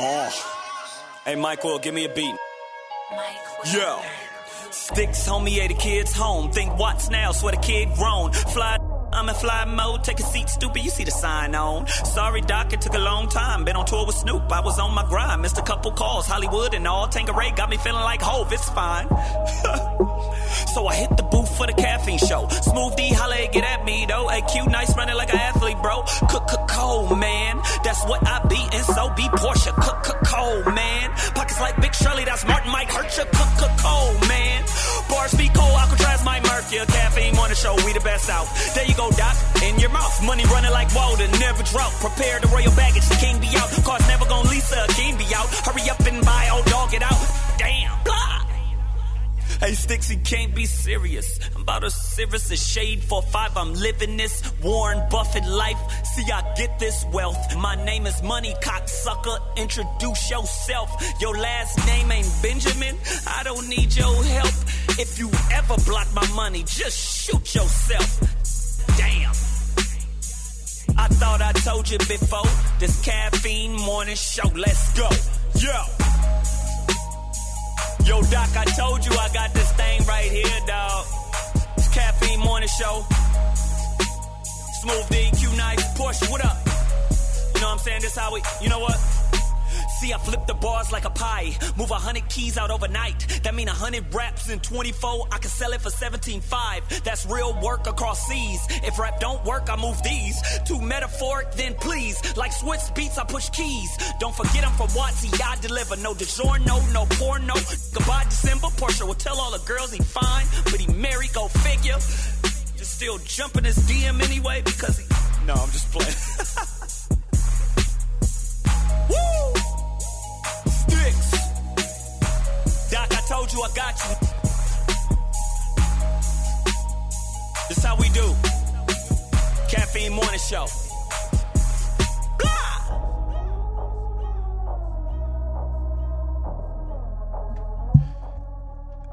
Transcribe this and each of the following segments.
Oh. Hey, Michael, give me a beat. Yo. Sticks, homie, 80 kids home. Think what's now, swear the kid grown. Fly. I'm fly mode, take a seat, stupid. You see the sign on. Sorry, doc, it took a long time. Been on tour with Snoop, I was on my grind. Missed a couple calls, Hollywood and all. Tanqueray got me feeling like Hove, it's fine. so I hit the booth for the caffeine show. Smooth D, holla, get at me though. AQ, nice running like an athlete, bro. Cook, cook, cold, man. That's what I be, and so be Porsche. Cook, cook, cold, man. Pockets like Big Shirley, that's Martin might hurt you. Cook, cold, man. Bars be cold, Alcatraz might murk you. Caffeine on the show, we the best out. There you go, Doc, in your mouth. Money running like water, never drought. Prepare the royal baggage, the king be out. Cars never gonna Lisa, king be out. Hurry up and buy, old dog get out. Damn, blah. Hey, Stixy can't be serious. I'm about as serious shade for five. I'm living this Warren Buffett life. See, I get this wealth. My name is Money Cocksucker. Introduce yourself. Your last name ain't Benjamin. I don't need your help. If you ever block my money, just shoot yourself. Damn. I thought I told you before. This caffeine morning show. Let's go. Yo. Yo, Doc, I told you I got this thing right here, dog. It's caffeine morning show. Smooth D, Q Nice, Porsche, what up? You know what I'm saying? This how we, you know what? See, I flip the bars like a pie. Move a hundred keys out overnight. That mean a hundred raps in 24. I can sell it for 17.5. That's real work across seas. If rap don't work, I move these. Too metaphoric, then please. Like Swizz Beatz, I push keys. Don't forget I'm from Watsy, I deliver. No DiGiorno, no porno. Goodbye December. Porsche will tell all the girls he fine, but he married, go figure. Just still jumping his DM anyway because he. No, I'm just playing. I told you I got you. This how we do. Caffeine Morning Show.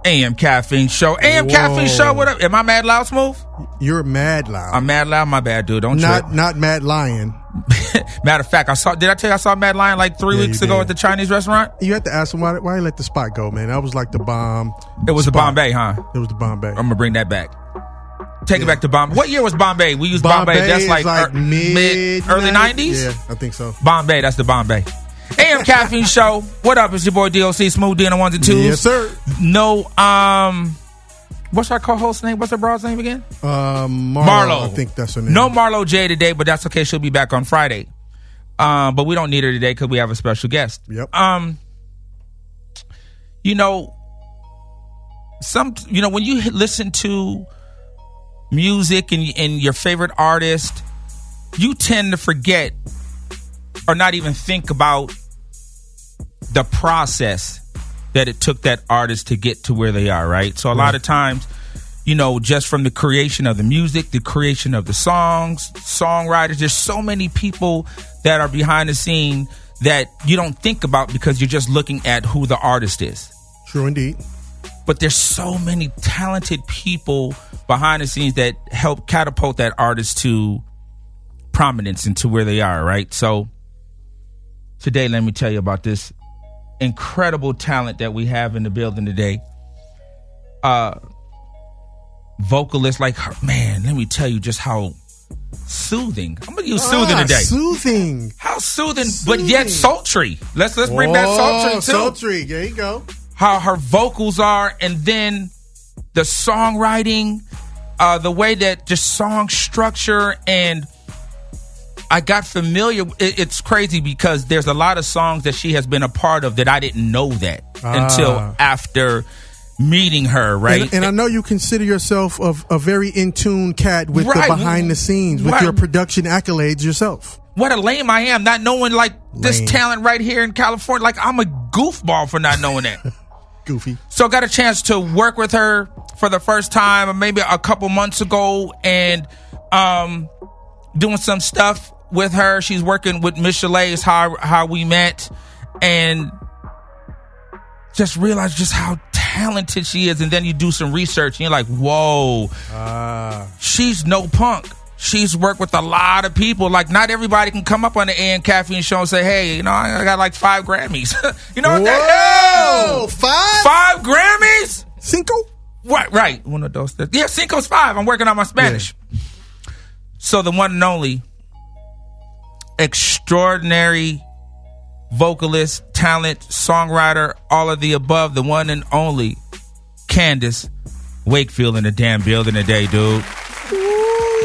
AM Caffeine Show. AM Caffeine Show, what up? Am I mad loud smooth? You're mad loud. I'm mad loud, my bad, dude. Don't not trip. not mad lion. Matter of fact, I saw did I tell you I saw Mad Lion like three Yeah, weeks ago did. at the Chinese restaurant? You had to ask him why why you let the spot go, man. That was like the bomb. It was spot. Bombay, huh? It was the Bombay. I'm gonna bring that back. Take it back to Bombay. What year was Bombay? We used Bombay. Bombay that's like, like er- mid, early 90s? Yeah, I think so. Bombay, that's the Bombay. AM Caffeine Show. What up? It's your boy DOC Smooth D on the ones and twos. Yes, sir. No, um, what's our co-host name? What's her broad's name again? Um, Marlo, Marlo. I think that's her name. No Marlo J today, but that's okay. She'll be back on Friday. Um, but we don't need her today because we have a special guest. Yep. Um, you know, some you know when you listen to music and and your favorite artist, you tend to forget or not even think about the process that it took that artist to get to where they are, right? So a lot of times, you know, just from the creation of the music, the creation of the songs, songwriters, there's so many people that are behind the scene that you don't think about because you're just looking at who the artist is True indeed. but there's so many talented people behind the scenes that help catapult that artist to prominence and to where they are, right? So today, let me tell you about this incredible talent that we have in the building today. Uh vocalist like her, man, let me tell you just how soothing. I'm gonna use soothing Ah, today. Soothing. how soothing, but yet sultry. Let's let's bring back sultry too Sultry. There you go. how her vocals are and then the songwriting uh the way that just song structure and I got familiar it, it's crazy because there's a lot of songs that she has been a part of that I didn't know that until after meeting her right And, and I know you consider yourself a, a very in tune cat with Right. the behind the scenes, with Right. your production accolades yourself. what a lame I am not knowing like this talent right here in California like I'm a goofball for not knowing that Goofy. So I got a chance to work with her for the first time, maybe a couple months ago, and um, doing some stuff with her. She's working with Michelle is how how we met, and just realize just how talented she is. And then you do some research, and you're like, whoa, Ah. she's no punk. she's worked with a lot of people. Like, not everybody can come up on the AM Caffeine show and say, "Hey, you know, I got like five Grammys." you know what the hell? five? Five Grammys? Cinco? Right, right. One of those. Yeah, Cinco's five. I'm working on my Spanish. So the one and only extraordinary vocalist, talent, songwriter, all of the above, the one and only Candace Wakefield in the damn building today, dude.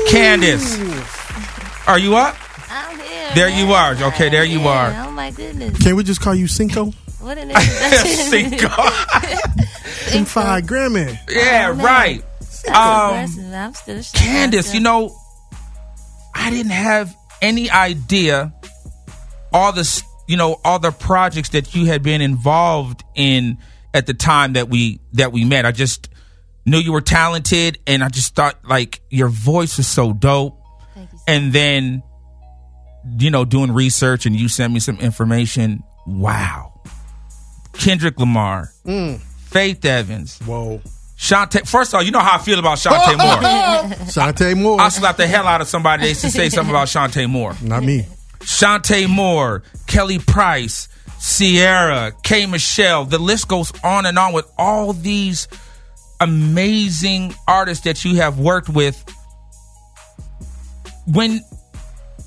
Candace, are you up? I'm here. There man. you are. Okay, there you Yeah, are. Oh my goodness. Can we just call you Cinco? What an introduction. Cinco. And five Grammy. yeah, right. That's Um. I'm still Candace, you know, I didn't have any idea all the you know all the projects that you had been involved in at the time that we that we met. I just knew you were talented, and I just thought like your voice was so dope. Thank you so And then, you know, doing research, and you sent me some information. Wow, Kendrick Lamar, mm. Faith Evans, Whoa. Chanté. First of all, you know how I feel about Chanté Moore. Chanté Moore. I slapped the hell out of somebody they to say something about Chanté Moore. Not me. Chanté Moore, Kelly Price, Ciara, K. Michelle. The list goes on and on with all these amazing artists that you have worked with. When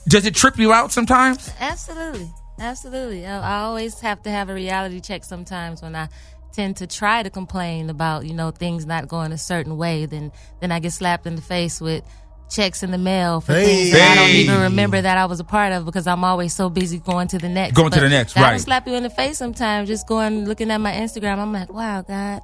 does it trip you out sometimes? Absolutely. Absolutely. I, I always have to have a reality check sometimes when I tend to try to complain about, you know, things not going a certain way. Then, then I get slapped in the face with checks in the mail for things that I don't even remember that I was a part of because I'm always so busy going to the next. Going to the next, that'll right. slap you in the face sometimes just going, looking at my Instagram. I'm like, wow, God.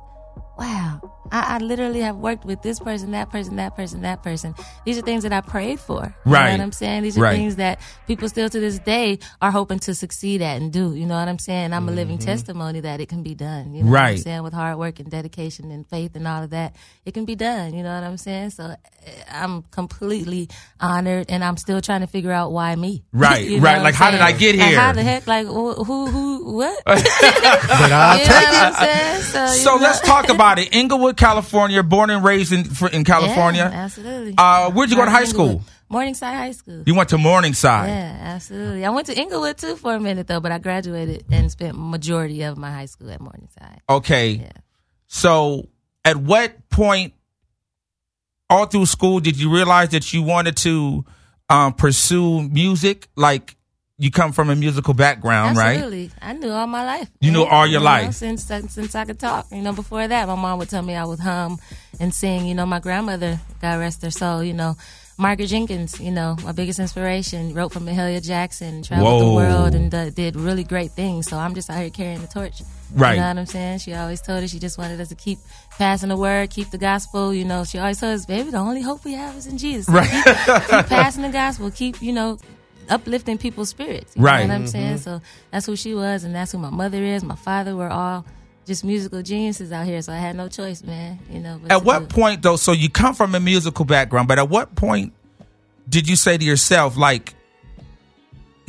Wow. I, I literally have worked with this person, that person, that person, that person. These are things that I prayed for. You Right. know what I'm saying? These are Right. things that people still to this day are hoping to succeed at and do. You know what I'm saying? I'm a living testimony that it can be done. You know what I'm Mm-hmm. Right. saying? With hard work and dedication and faith and all of that, it can be done. You know what I'm saying? So eh, I'm completely honored and I'm still trying to figure out why me. Right, You know right. Like, how did? I get here? how the heck? Like, who, who, who what? But I'll you take know it. what I'm saying? So, So let's talk about it. Inglewood, California, born and raised in in California. Yeah, absolutely. Uh, where'd you go to high school? Morningside High School. You went to Morningside. Yeah, absolutely. I went to Inglewood too for a minute though, but I graduated and spent majority of my high school at Morningside. Okay. Yeah. So, at what point, all through school, did you realize that you wanted to um, pursue music? Like, you come from a musical background, right? Absolutely. I knew all my life. You knew all your know, life. since since I could talk. You know, before that, my mom would tell me I would hum and sing. You know, my grandmother, God rest her soul. You know, Margaret Jenkins. You know, my biggest inspiration. Wrote for Mahalia Jackson, traveled Whoa. the world, and uh, did really great things. So I'm just out here carrying the torch. Right. You know what I'm saying? She always told us she just wanted us to keep passing the word, keep the gospel. You know, she always told us, baby, the only hope we have is in Jesus. Right. Keep, keep passing the gospel. Keep, you know, uplifting people's spirits. You Right. Know what I'm saying? Mm-hmm. So that's who she was, and that's who my mother is. My father were all just musical geniuses out here. So I had no choice, man. You know. At what do point, though? So, you come from a musical background, but at what point did you say to yourself, like,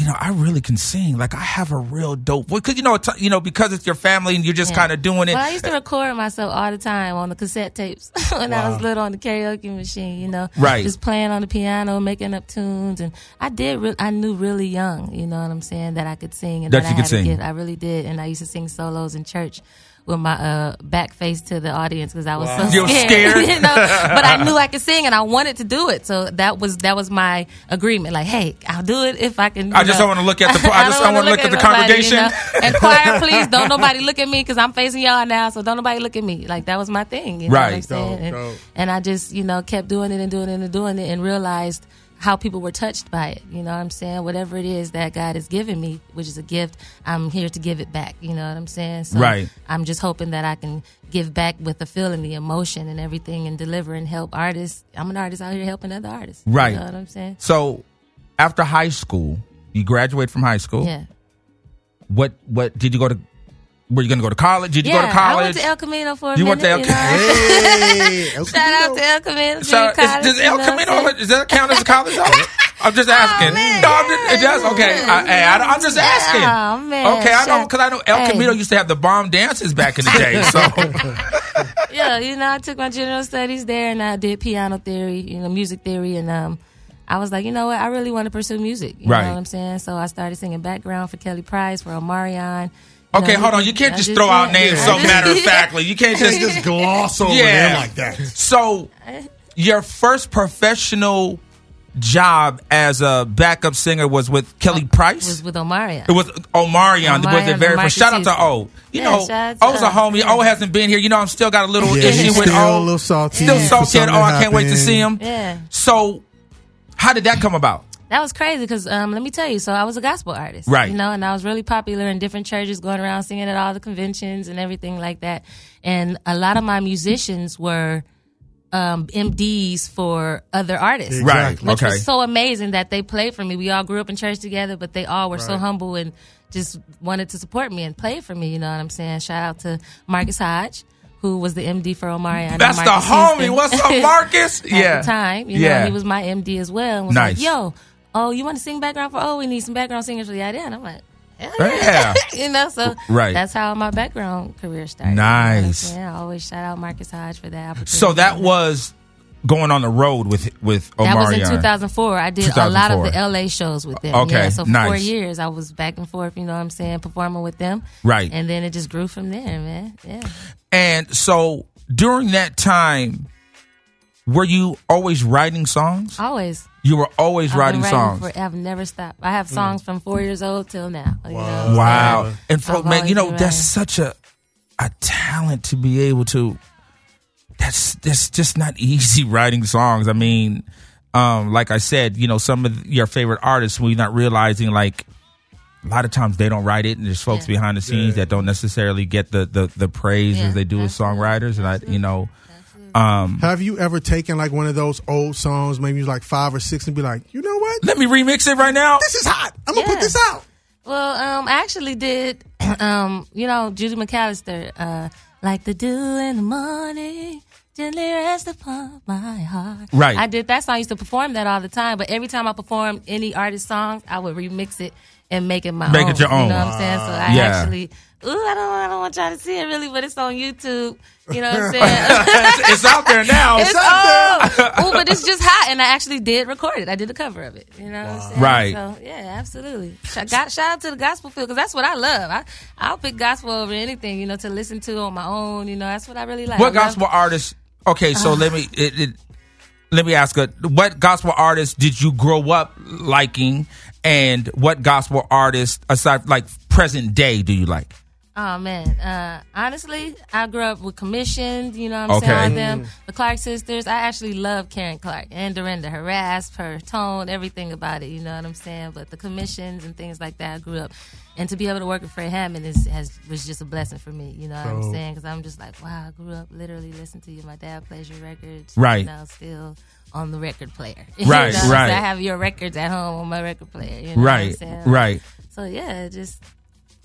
you know, I really can sing. Like, I have a real dope voice. Because, you know, t- you know, because it's your family and you're just Yeah. kind of doing it. Well, I used to record myself all the time on the cassette tapes when I was little on the karaoke machine, you know, Right. Just playing on the piano, making up tunes, and I did. Re- I knew really young, you know what I'm saying, that I could sing and That that, you I could had sing. a gift. I really did, and I used to sing solos in church. With my uh, back face to the audience because I was so You were scared, scared? you know. But I knew I could sing and I wanted to do it, so that was that was my agreement. Like, hey, I'll do it if I can. you I just know. don't wanna look at the- I just don't wanna wanna look at the nobody, congregation. you know? And choir, please don't nobody look at me because I'm facing y'all now. So don't nobody look at me. Like that was my thing. You know what I'm Right. saying? Dope, and, and I just, you know, kept doing it and doing it and doing it and realized how people were touched by it. You know what I'm saying? Whatever it is that God has given me, which is a gift, I'm here to give it back. You know what I'm saying? So Right. I'm just hoping that I can give back with the feeling, the emotion and everything and deliver and help artists. I'm an artist out here helping other artists. Right. You know what I'm saying? So, after high school, you graduate from high school. Yeah. What what did you go to? Were you going to go to college? Did you yeah, go to college? I went to El Camino for a You minute. went to El you? Hey, El Shout out to El Camino. so, College, does El know what I'm Camino saying? does that count as a college? though? I'm just asking. Oh, man. no, I'm just, it does. Okay, I, hey, I, am just asking. Oh, man. Okay, I know Shout- because I know El Hey. Camino used to have the bomb dances back in the day. So yeah, you know, I took my general studies there and I did piano theory, you know, music theory, and um, I was like, you know what? I really want to pursue music. You Right. know what I'm saying? So I started singing background for Kelly Price, for Omarion. Okay, know, hold on. You can't I just throw out names I so matter of factly. You can't just just gloss over Yeah. them like that. So, your first professional job as a backup singer was with Kelly uh, Price. It was with Omarion. it was Omarion. was Omarion it very and first? Shout out to O. You Yeah, know, O's a O. homie. Yeah. O hasn't been here. You know, I'm still got a little Yeah, issue with still O. a little salty Still salty. something Oh, I can't wait to see him. Yeah. So, how did that come about? That was crazy because um, let me tell you. So I was a gospel artist, Right. You know, and I was really popular in different churches, going around singing at all the conventions and everything like that. And a lot of my musicians were um, MDs for other artists, Right. Which Okay. was so amazing that they played for me. We all grew up in church together, but they all were so humble and just wanted to support me and play for me. You know what I'm saying? Shout out to Marcus Hodge. Who was the MD for Omari? and That's the homie. Houston. What's up, Marcus? at yeah. the time. You yeah. know, he was my MD as well. And was Nice. like, yo, oh, you want to sing background for? Oh, we need some background singers for the idea. And I'm like, hell Yeah. you know, so Right. that's how my background career started. You know what I'm Nice. Yeah, I always shout out Marcus Hodge for that opportunity. So that was going on the road with with Omarion. That was in 2004. I did a lot of the LA shows with them. Okay, yeah, so for four years I was back and forth. You know what I'm saying, performing with them. Right. and then it just grew from there, man. Yeah. And so during that time, were you always writing songs? Always. You were always I've writing, been songs. For, I've never stopped. I have songs from four years old till now. you know Wow. wow. Yeah. And folk, I've man, you know that's writing. such a a talent to be able to. That's that's just not easy writing songs. I mean, um, like I said, you know, some of your favorite artists, we're not realizing like. A lot of times they don't write it, and there's folks Yeah. behind the scenes that don't necessarily get the the, the praise Yeah, as they do as songwriters. And I, you know, um, Have you ever taken like one of those old songs, maybe like five or six, and be like, you know what? let me remix it right now. This is hot. I'm gonna Yeah. put this out. Well, um, I actually did, um, you know, Judy McAllister, uh, like the dew in the morning, gently rest upon my heart. Right. I did that song. I used to perform that all the time, but every time I performed any artist songs, I would remix it and make it my Make own. it your own. You know what I'm saying? So I Yeah. actually, ooh, I don't, I don't want y'all to see it really, but it's on YouTube. You know what I'm saying? it's, it's out there now. It's out oh. there. oh, Ooh, but it's just hot, and I actually did record it. I did a cover of it. You know what I'm saying? Right. So yeah, absolutely. Shout, got, shout out to the gospel field because that's what I love. I I'll pick gospel over anything. You know, to listen to on my own. You know, that's what I really like. What gospel artists? Okay, so uh-huh. let me it, it, let me ask. A, what gospel artist did you grow up liking, and what gospel artist aside like present day do you like? Oh man, uh, honestly, I grew up with commissioned. You know what I'm Okay. saying? All them, the Clark sisters. I actually love Karen Clark and Dorinda. Her rasp, her tone, everything about it. You know what I'm saying? But the commissions and things like that, I grew up, and to be able to work with Fred Hammond is has was just a blessing for me. You know what I'm saying? Because I'm just like, wow, I grew up literally listening to you. My dad plays your records, Right. You know, still on the record player. Right, You know what I'm right. I have your records at home on my record player. You know what I'm Right, saying? right. So yeah, just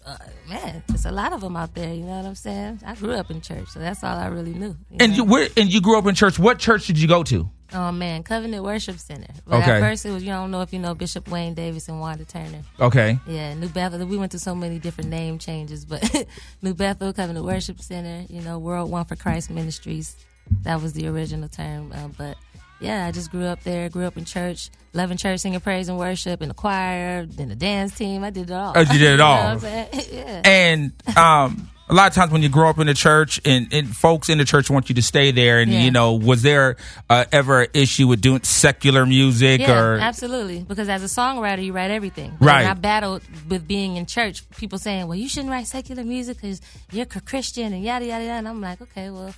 uh, man, there's a lot of them out there. You know what I'm saying? I grew up in church, so that's all I really knew. And know? you where and you grew up in church. What church did you go to? oh man, Covenant Worship Center. But Okay. at first it was you don't know if you know Bishop Wayne Davis and Wanda Turner. Okay, Yeah, New Bethel. We went to so many different name changes, but New Bethel Covenant Worship Center. You know, World One for Christ Ministries. That was the original term. Uh, but yeah, I just grew up there. Grew up in church, loving church, singing praise and worship in the choir, then the dance team. I did it all. Oh, you did it You know all. what I'm yeah. and um. A lot of times when you grow up in the church and, and folks in the church want you to stay there and Yeah. you know was there uh, ever an issue with doing secular music Yeah, or absolutely. Because as a songwriter, you write everything. Right. I battled with being in church, people saying, "Well, you shouldn't write secular music because you're a Christian and yada yada yada." And I'm like, okay, well,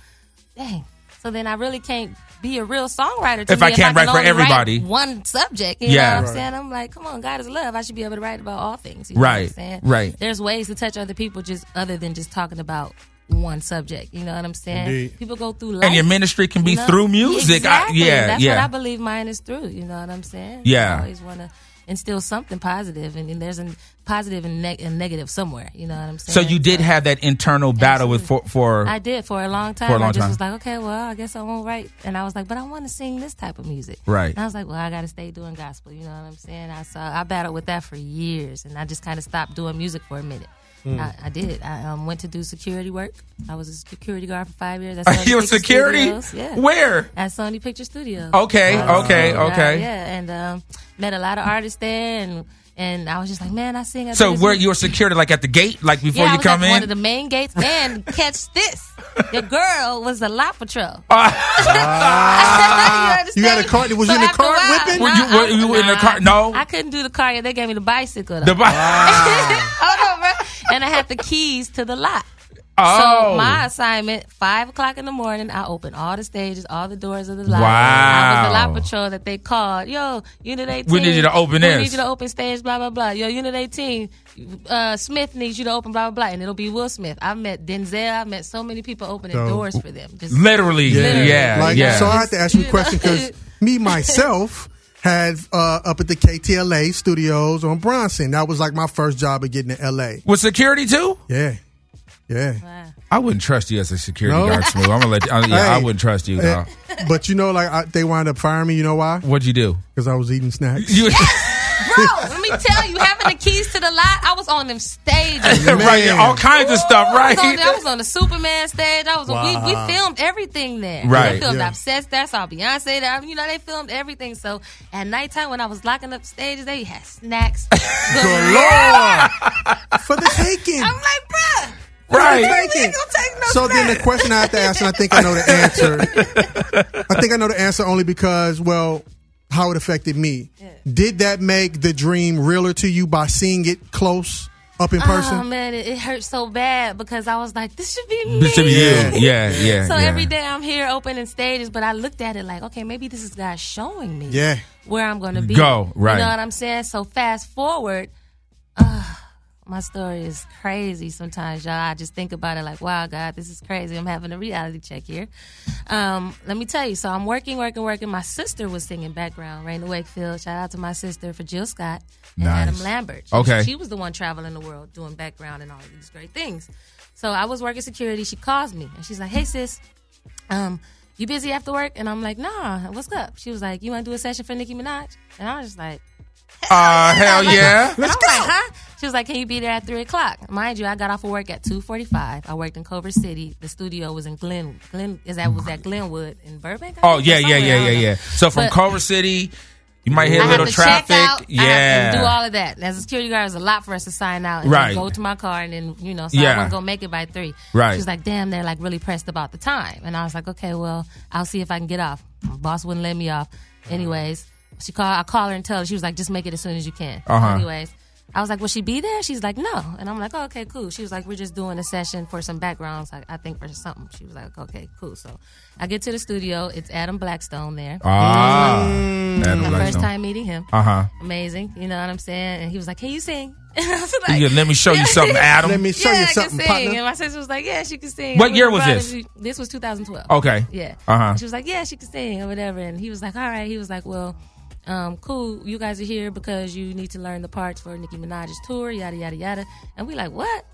dang. So then I really can't be a real songwriter to If me I can't write can for only everybody. one subject. You Yeah. know what I'm Right. saying? I'm like, come on, God is love. I should be able to write about all things. You know what I'm Right, saying? right. There's ways to touch other people just other than just talking about one subject. You know what I'm saying? Indeed. People go through life. and your ministry can be You know? through music. Exactly. I, yeah, That's yeah. what I believe mine is through. You know what I'm saying? Yeah. I always want to instill something positive, and, and there's a positive and, neg- and negative somewhere. You know what I'm saying? So you did have that internal battle with for, for I did for a long time. For a long I just time. was like, okay, well, I guess I won't write. And I was like, but I want to sing this type of music. Right. And I was like, well, I got to stay doing gospel. You know what I'm saying? I saw I battled with that for years, and I just kind of stopped doing music for a minute. Mm. I, I did. I um, went to do security work. I was a security guard for five years. At Sony you Picture security. Studios. Yeah. Where? At Sony Picture Studios. Okay, was okay, guard, okay. Yeah, and um, met a lot of artists there, and and I was just like, man, I sing. At So where you were security, like at the gate, like before yeah, you come at in? one of the main gates. And catch this, the girl was a lot patrol. Ah, you had a cart. Was So you in the cart while- whipping? Were you- Nah, were you in the nah, car? No? I couldn't do the car yet. They gave me the bicycle. Though. The bu- Hold on, bro. And I had the keys to the lot. oh, So my assignment, five o'clock in the morning, I open all the stages, all the doors of the lot. Wow. I was the lot patrol that they called. Yo, Unit 18. We need you to open We need you to open stage, blah, blah, blah. Yo, Unit 18, uh, Smith needs you to open, blah, blah, blah. And it'll be Will Smith. I've met Denzel. I've met so many people opening So- doors for them. Just literally, yeah, yeah. Like, yeah. So I had to ask you a question because me myself had uh, up at the KTLA studios on Bronson. That was like my first job of getting to LA. With security too? Yeah, yeah. Wow. I wouldn't trust you as a security No? guard, Smooth. I'm gonna let. You, I, yeah, I wouldn't trust you. Uh, but you know, like I, they wind up firing me. You know why? What'd you do? Because I was eating snacks. You Bro, let me tell you, having the keys to the lot, I was on them stages. right? All kinds of stuff, I was, on, I was on the Superman stage. I was on, we, we filmed everything there. Right. They filmed Yeah. Obsessed there. Saw Beyonce there. You know, they filmed everything. So at nighttime when I was locking up stages, they had snacks. Good Lord, for the taking. I'm like, bruh. Right. We take no So then the question I have to ask, and I think I know the answer. I think I know the answer only because, well, how it affected me. Did that make the dream realer to you by seeing it close up in person? Oh person? man, it, it hurt so bad because I was like, this should be me. This should be Yeah. you. Yeah, yeah. So yeah. every day I'm here opening stages, but I looked at it like, okay, maybe this is God showing me Yeah. where I'm going to be. Go, right. You know what I'm saying? So fast forward, uh, my story is crazy sometimes, y'all. I just think about it like, wow, God, this is crazy. I'm having a reality check here. Um, let me tell you. So I'm working, working, working. My sister was singing background, Raina Wakefield. Shout out to my sister for Jill Scott and Nice. Adam Lambert. She- Okay. She was the one traveling the world doing background and all of these great things. So I was working security. She calls me and she's like, hey, sis, um, you busy after work? And I'm like, nah, what's up? She was like, you want to do a session for Nicki Minaj? And I was just like, Uh, hell yeah. Let's go. Like, huh? She was like, "Can you be there at three o'clock?" Mind you, I got off of work at two forty-five. I worked in Culver City. The studio was in Glen. Glen is that was at Glenwood in Burbank? I Oh yeah, yeah, yeah, yeah, yeah. So from But- Culver City, you might hit a little traffic. out. yeah. I have to do all of that. As a security guard, it was a lot for us to sign out and Right. go to my car and then you know, so Yeah. I wasn't gonna make it by three. Right. She was like, "Damn, they're like really pressed about the time," and I was like, "Okay, well, I'll see if I can get off." My boss wouldn't let me off. Anyways, she called. I called her and tell her she was like, "Just make it as soon as you can." Uh-huh. Anyways. I was like, will she be there? She's like, no. And I'm like, oh, okay, cool. She was like, we're just doing a session for some backgrounds, I, I think for something. She was like, okay, cool. So I get to the studio. It's Adam Blackstone there. Ah, My Adam first Blackstone. time meeting him. Uh huh. Amazing. You know what I'm saying? And he was like, can you sing? And I was like, Yeah, let me show you something, Adam. Let me show yeah, you I can something, sing. partner. And my sister was like, yeah, she can sing. What year was this? her- This was 2012. Okay. Yeah. Uh-huh. She was like, yeah, she can sing or whatever. And he was like, all right. He was like, well, um, cool. You guys are here because you need to learn the parts for Nicki Minaj's tour, yada, yada, yada. And we like, what?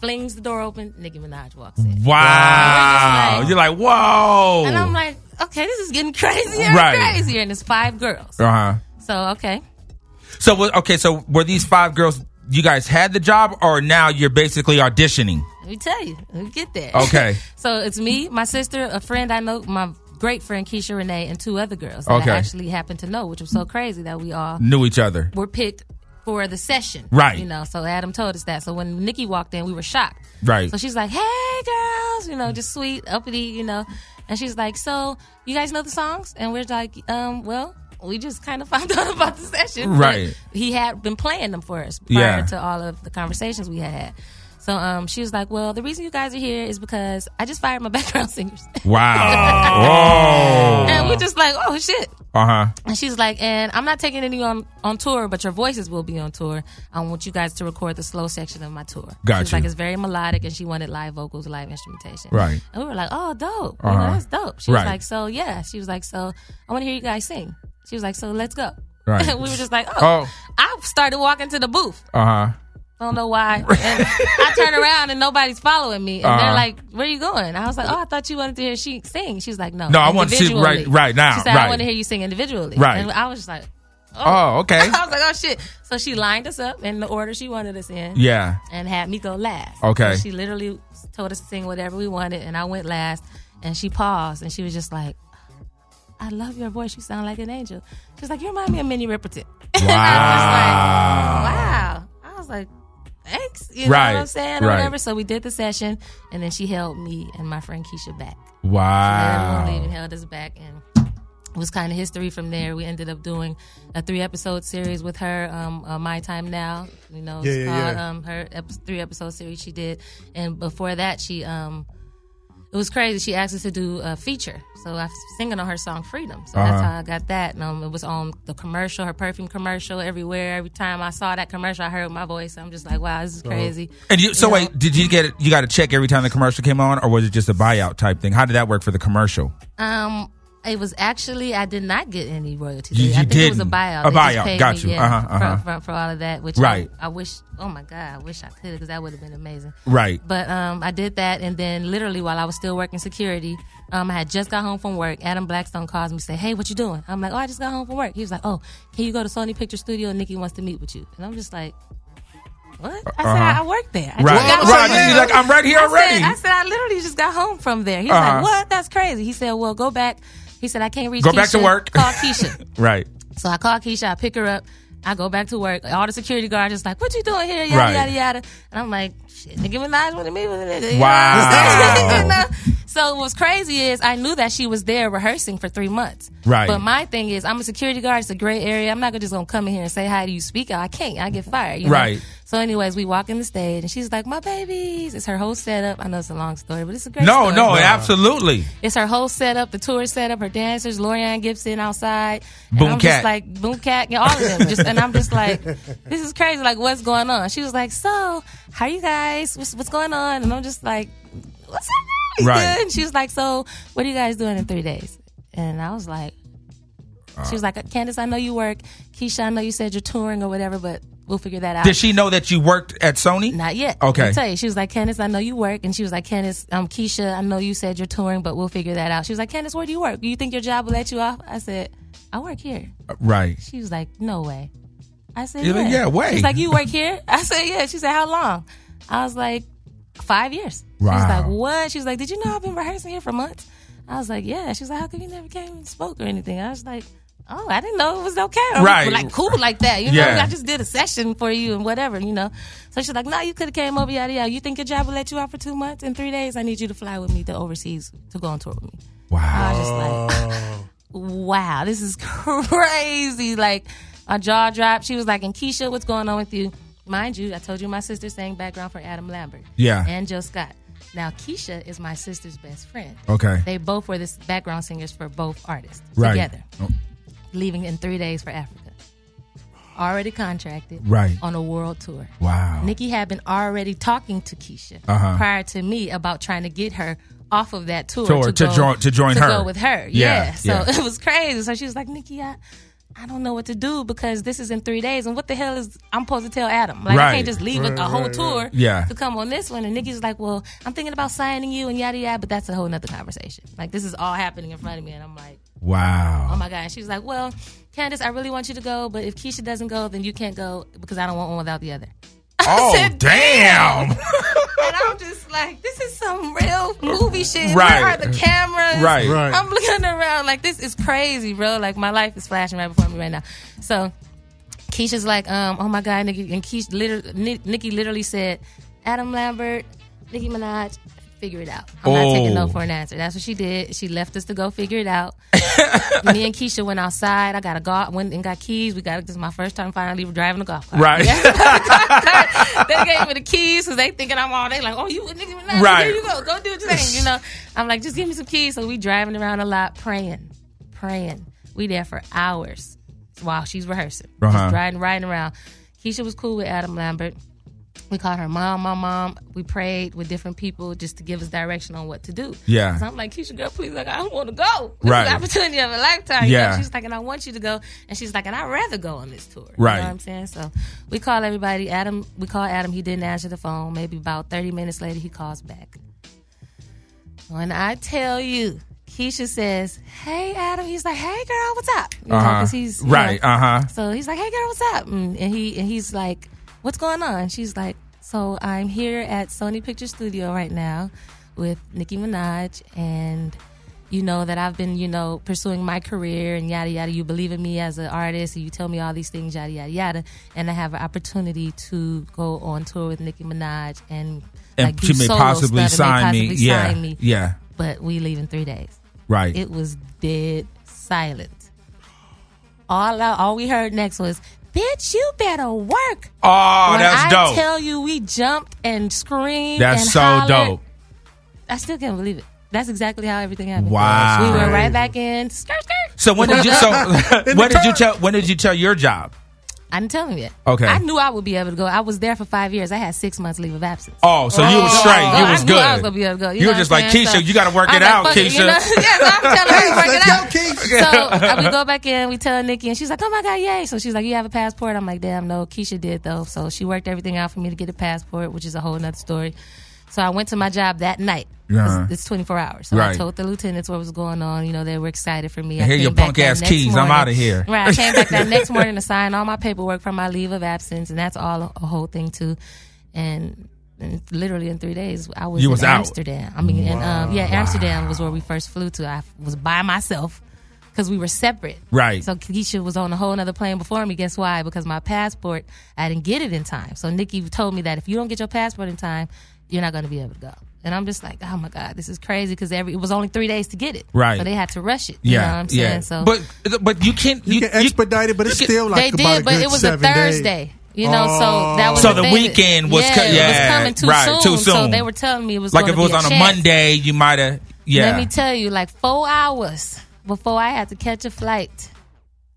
Flings the door open. Nicki Minaj walks in. Wow. like- You're like, whoa. And I'm like, okay, this is getting crazier Right. and crazier. And it's five girls. uh huh. So, okay. So okay, so were these five girls? You guys had the job, or now you're basically auditioning? Let me tell you. Let me get there. Okay. so it's me, my sister, a friend I know, my great friend Keisha Renee, and two other girls Okay. that I actually happened to know, which was so crazy that we all Knew each other. were picked for the session. Right. You know, so Adam told us that. So when Nicki walked in, we were shocked. Right. So she's like, hey, girls, you know, just sweet, uppity, you know. And she's like, so you guys know the songs? And we're like, um, well, we just kind of found out about the session. Right. He had been playing them for us prior Yeah. to all of the conversations we had had. So um, she was like, well, the reason you guys are here is because I just fired my background singers. Wow. and we're just like, oh, shit. uh huh. And she's like, and I'm not taking any on, on tour, but your voices will be on tour. I want you guys to record the slow section of my tour. Got she was you. like, it's very melodic, and she wanted live vocals, live instrumentation. Right. And we were like, oh, dope. You Uh-huh. know, that's dope. She Right. was like, so yeah. She was like, so I want to hear you guys sing. She was like, so let's go. Right. we were just like, oh. Oh. I started walking to the booth. Uh huh. I don't know why. And I turn around and nobody's following me. And Uh-huh. they're like, where are you going? I was like, oh, I thought you wanted to hear she sing. She was like, no. No, I want to see right- right now, She said, right. I want to hear you sing individually. Right. And I was just like, Oh, okay. I was like, oh, shit. So she lined us up in the order she wanted us in Yeah. and had me go last. Okay. So she literally told us to sing whatever we wanted, and I went last. And she paused, and she was just like, "I love your voice. You sound like an angel." She's like, "You remind me of Minnie Riperton." and I was like, "Wow!" I was like, "Thanks." You know Right, what I'm saying, or right. whatever. So we did the session, and then she held me and my friend Keisha back. Wow. Everyone leaving held us back, and it was kind of history from there. We ended up doing a three episode series with her, um, uh, My Time Now. You know, it's Yeah, yeah, called yeah. um, her ep- three episode series she did, and before that, she um, it was crazy. She asked us to do a feature, so I was singing on her song "Freedom." So that's Uh-huh. how I got that. And, um, it was on the commercial, her perfume commercial, everywhere. Every time I saw that commercial, I heard my voice. I'm just like, wow, this is crazy. And you, so You know? wait, did you get it? You got to check every time the commercial came on, or was it just a buyout type thing? How did that work for the commercial? Um, it was actually I did not get any royalties. You- I you think it was a didn't. buyout. A buyout. Got me, you. yeah, Uh-huh, uh-huh. For, for, for all of that, which Right. I, I wish. Oh my god, I wish I could because that would have been amazing. Right. But um, I did that, and then literally while I was still working security, um, I had just got home from work. Adam Blackstone calls me, say, "Hey, what you doing?" I'm like, "Oh, I just got home from work." He was like, "Oh, can you go to Sony Picture Studio? Nicki wants to meet with you." And I'm just like. What? I said Uh-huh. I work there. I Right. just got Right. home. You're like, I'm right here I already. Said, I said I literally just got home from there. He's Uh-huh. like, "What? That's crazy." He said, "Well, go back." He said, "I can't reach." Go Keisha. back to work. Call Keisha. Right. So I call Keisha, I pick her up, I go back to work. All the security guards just like, what you doing here? Yada Right. yada yada. And I'm like, shit, Nicki Minaj wanted me. Wow. You know? So what's crazy is I knew that she was there rehearsing for three months. Right. But my thing is I'm a security guard. It's a gray area. I'm not gonna just gonna come in here and say hi to you, speak out. I can't. I get fired. You know? Right. So, anyways, we walk in the stage and she's like, my babies. It's her whole setup. I know it's a long story, but it's a great No, story. no, absolutely. It's her whole setup, the tour setup, her dancers, Laurieann Gibson outside. Boom I'm Cat. just like Boom Cat, yeah, all of them. Just and I'm just like, this is crazy. Like, what's going on? She was like, so how are you guys? What's, what's going on? And I'm just like, what's up? Right. Good. And she was like, so what are you guys doing in three days? And I was like, she was like, Candace, I know you work. Keisha, I know you said you're touring or whatever, but we'll figure that out. Did she know that you worked at Sony? Not yet. Okay. I'll tell you. She was like, Candace, I know you work. And she was like, Candace, um, Keisha, I know you said you're touring, but we'll figure that out. She was like, Candace, where do you work? Do you think your job will let you off? I said, I work here. Right. She was like, no way. I said, yeah. like, yeah, way. She's like, you work here? I said, yeah. She said, how long? I was like, five years. Wow. like, what? She was like, did you know I've been rehearsing here for months? I was like, yeah. She's like, how come you never came and spoke or anything? I was like, oh, I didn't know it was okay. Or Right. Like cool like that. You know, Yeah. I just did a session for you and whatever, you know. So she's like, no, you could have came over, yada, yada. You think your job will let you out for two months? In three days, I need you to fly with me to overseas to go on tour with me. Wow. I was just like, wow, this is crazy. Like, my jaw dropped. She was like, and Keisha, what's going on with you? Mind you, I told you my sister sang background for Adam Lambert. Yeah. And Jill Scott. Now, Keisha is my sister's best friend. Okay. They both were the background singers for both artists Right. together, Oh, leaving in three days for Africa. Already contracted Right. on a world tour. Wow. Nicki had been already talking to Keisha Uh-huh. prior to me about trying to get her off of that tour, Tour, to, to go, join- to join her. go with her. Yeah, Yeah. So yeah. it was crazy. So she was like, Nicki, I, I don't know what to do because this is in three days, and what the hell is I'm supposed to tell Adam? Like I can't just leave a, a whole tour Yeah. to come on this one. And Nicki's like, well, I'm thinking about signing you and yada yada, but that's a whole nother conversation. Like this is all happening in front of me, and I'm like. "Wow, oh my God. And she was like, Well, Candace, I really want you to go, but if Keisha doesn't go, then you can't go because I don't want one without the other. Oh, said, damn. And I'm just like, This is some real movie shit. Right. Where are the cameras? Right. Right. I'm looking around like, This is crazy, bro. Like, my life is flashing right before me right now. So, Keisha's like, um, oh my God, Nicki. And Keisha, literally, Nicki literally said, Adam Lambert, Nicki Minaj, figure it out. I'm not taking Oh. no for an answer. That's what she did. She left us to go figure it out. Me and Keisha went outside. I got a golf, went and got keys. We got this is my first time finally driving a golf cart. Right. they gave me the keys because they thinking I'm all. They like, oh, you Nicki Minaj. Right. Here you go. Go do what you think. You know. I'm like, just give me some keys. So we driving around a lot, praying, praying. We there for hours while she's rehearsing. Uh-huh. Just riding, riding around. Keisha was cool with Adam Lambert. We called her mom, my mom. We prayed with different people just to give us direction on what to do. Yeah. So I'm like, Keisha, girl, please, like, I don't want to go. This Right. is the opportunity of a lifetime. You Yeah. know? She's like, and I want you to go. And she's like, and I'd rather go on this tour. Right. You know what I'm saying? So we call everybody. Adam, we call Adam. He didn't answer the phone. Maybe about 30 minutes later, he calls back. When I tell you, Keisha says, "Hey, Adam." He's like, "Hey, girl, what's up?" You know, Uh-huh. he's Right, uh-huh. So he's like, "Hey, girl, what's up?" And, and he and he's like, "What's going on?" She's like, "So I'm here at Sony Picture Studio right now with Nicki Minaj, and you know that I've been, you know, pursuing my career and yada yada. You believe in me as an artist, and you tell me all these things, yada yada yada. And I have an opportunity to go on tour with Nicki Minaj and." And like, she may possibly and may sign me. possibly Yeah. me. Yeah. But we leave in three days Right. it was dead silent. All I, all we heard next was, "Bitch, you better work." oh, when that's I dope. tell you, we jumped and screamed. that's and so hollered. dope. I still can't believe it. That's exactly how everything happened. Wow. we went right back in. Skirt, skirt. So when did you so when did you tell when did you tell your job? I didn't tell him yet. Okay. I knew I would be able to go. I was there for five years. I had six months leave of absence. Oh, so you was Oh, straight. oh, You I was knew good. I was gonna be able to go. You You were just like I'm? Keisha. So- You got to work I it like, out, it, Keisha. You know? yeah, so I'm telling her to work it out. Keisha. So uh, we go back in, we tell Nicki, and she's like, "Oh my god, yay!" So she's like, "You have a passport?" I'm like, "Damn, no." Keisha did though, so she worked everything out for me to get a passport, which is a whole nother story. So I went to my job that night. It's, it's 24 hours. So Right. I told the lieutenants what was going on. You know, they were excited for me. I hear your punk ass keys. I'm out of here. Right. I came back that next morning to sign all my paperwork for my leave of absence, and that's all a whole thing too. And, and literally in three days, I was You in was out. Amsterdam. I mean, and, um, yeah, Amsterdam was where we first flew to. I was by myself because we were separate. Right. So Keisha was on a whole other plane before me. Guess why? Because my passport, I didn't get it in time. So Nicki told me that if you don't get your passport in time, you're not going to be able to go. And I'm just like, oh my god, this is crazy because every it was only three days to get it. Right. So they had to rush it. You Yeah, know what I'm saying? yeah. So but but you can't. You, can expedite it, but it's you can- still like they about did, a but it was a seven days. Thursday. You know, so that was So the thing. weekend was yeah, co- it was coming too right, soon. too soon. So they were telling me it was like if it was be on a. Monday, you might have. Yeah. Let me tell you, like four hours before I had to catch a flight,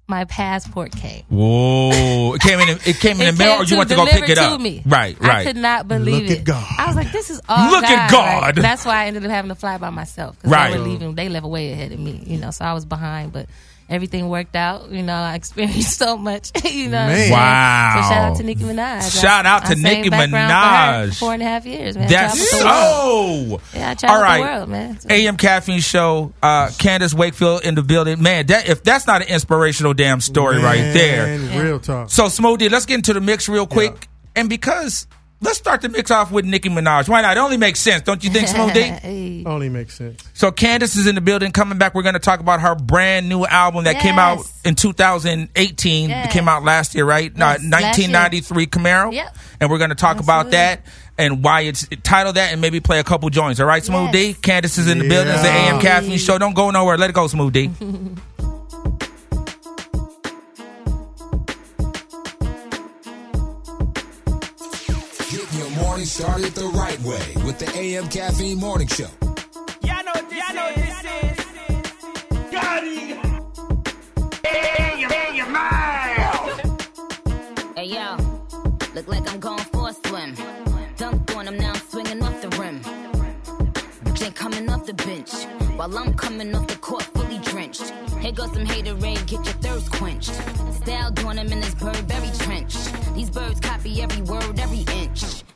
my passport came. Whoa! It came in. It came in the mail, or you to went to go pick deliver it to up. Me. Right, right. I could not believe Look it. at God. I was like, "This is all Look at God." right? That's why I ended up having to fly by myself because Right. they were leaving. They left way ahead of me, you know. So I was behind, but everything worked out. You know, I experienced so much. You know, Man. Wow. So shout out to Nicki Minaj. Shout out I to sang Nicki background for her Minaj. for Four and a half years, man. That's Traveled world. so. Yeah, I traveled All right. the world, man. So- AM Caffeine Show, uh, Candace Wakefield in the building. Man, that if that's not an inspirational damn story right there. Real talk. So Smoothie, let's get into the mix real quick. And because let's start the mix off with Nicki Minaj. Why not? It only makes sense, don't you think, Smoothie? Hey. Only makes sense. so Candace is in the building. Coming back, we're going to talk about her brand new album that came out in 2018. It came out last year, right? No, Yes, last year. 1993 Camaro. Yep. And we're going to talk about that and why it's titled that and maybe play a couple joints. All right, Smooth D? Yes. Candace is in the building. It's the AM Yeah. Caffeine Show. Don't go nowhere. Let it go, Smooth D. morning started the right way with the AM Caffeine Morning Show. Y'all know what this Y'all know what this is. Got Hey yo, look like I'm going for a swim. Dunked on him, now I'm swinging off the rim. Jay coming off the bench, while I'm coming off the court fully drenched. Here goes some haterade, get your thirst quenched. Style doing him in this Burberry trench. These birds copy every word, every inch.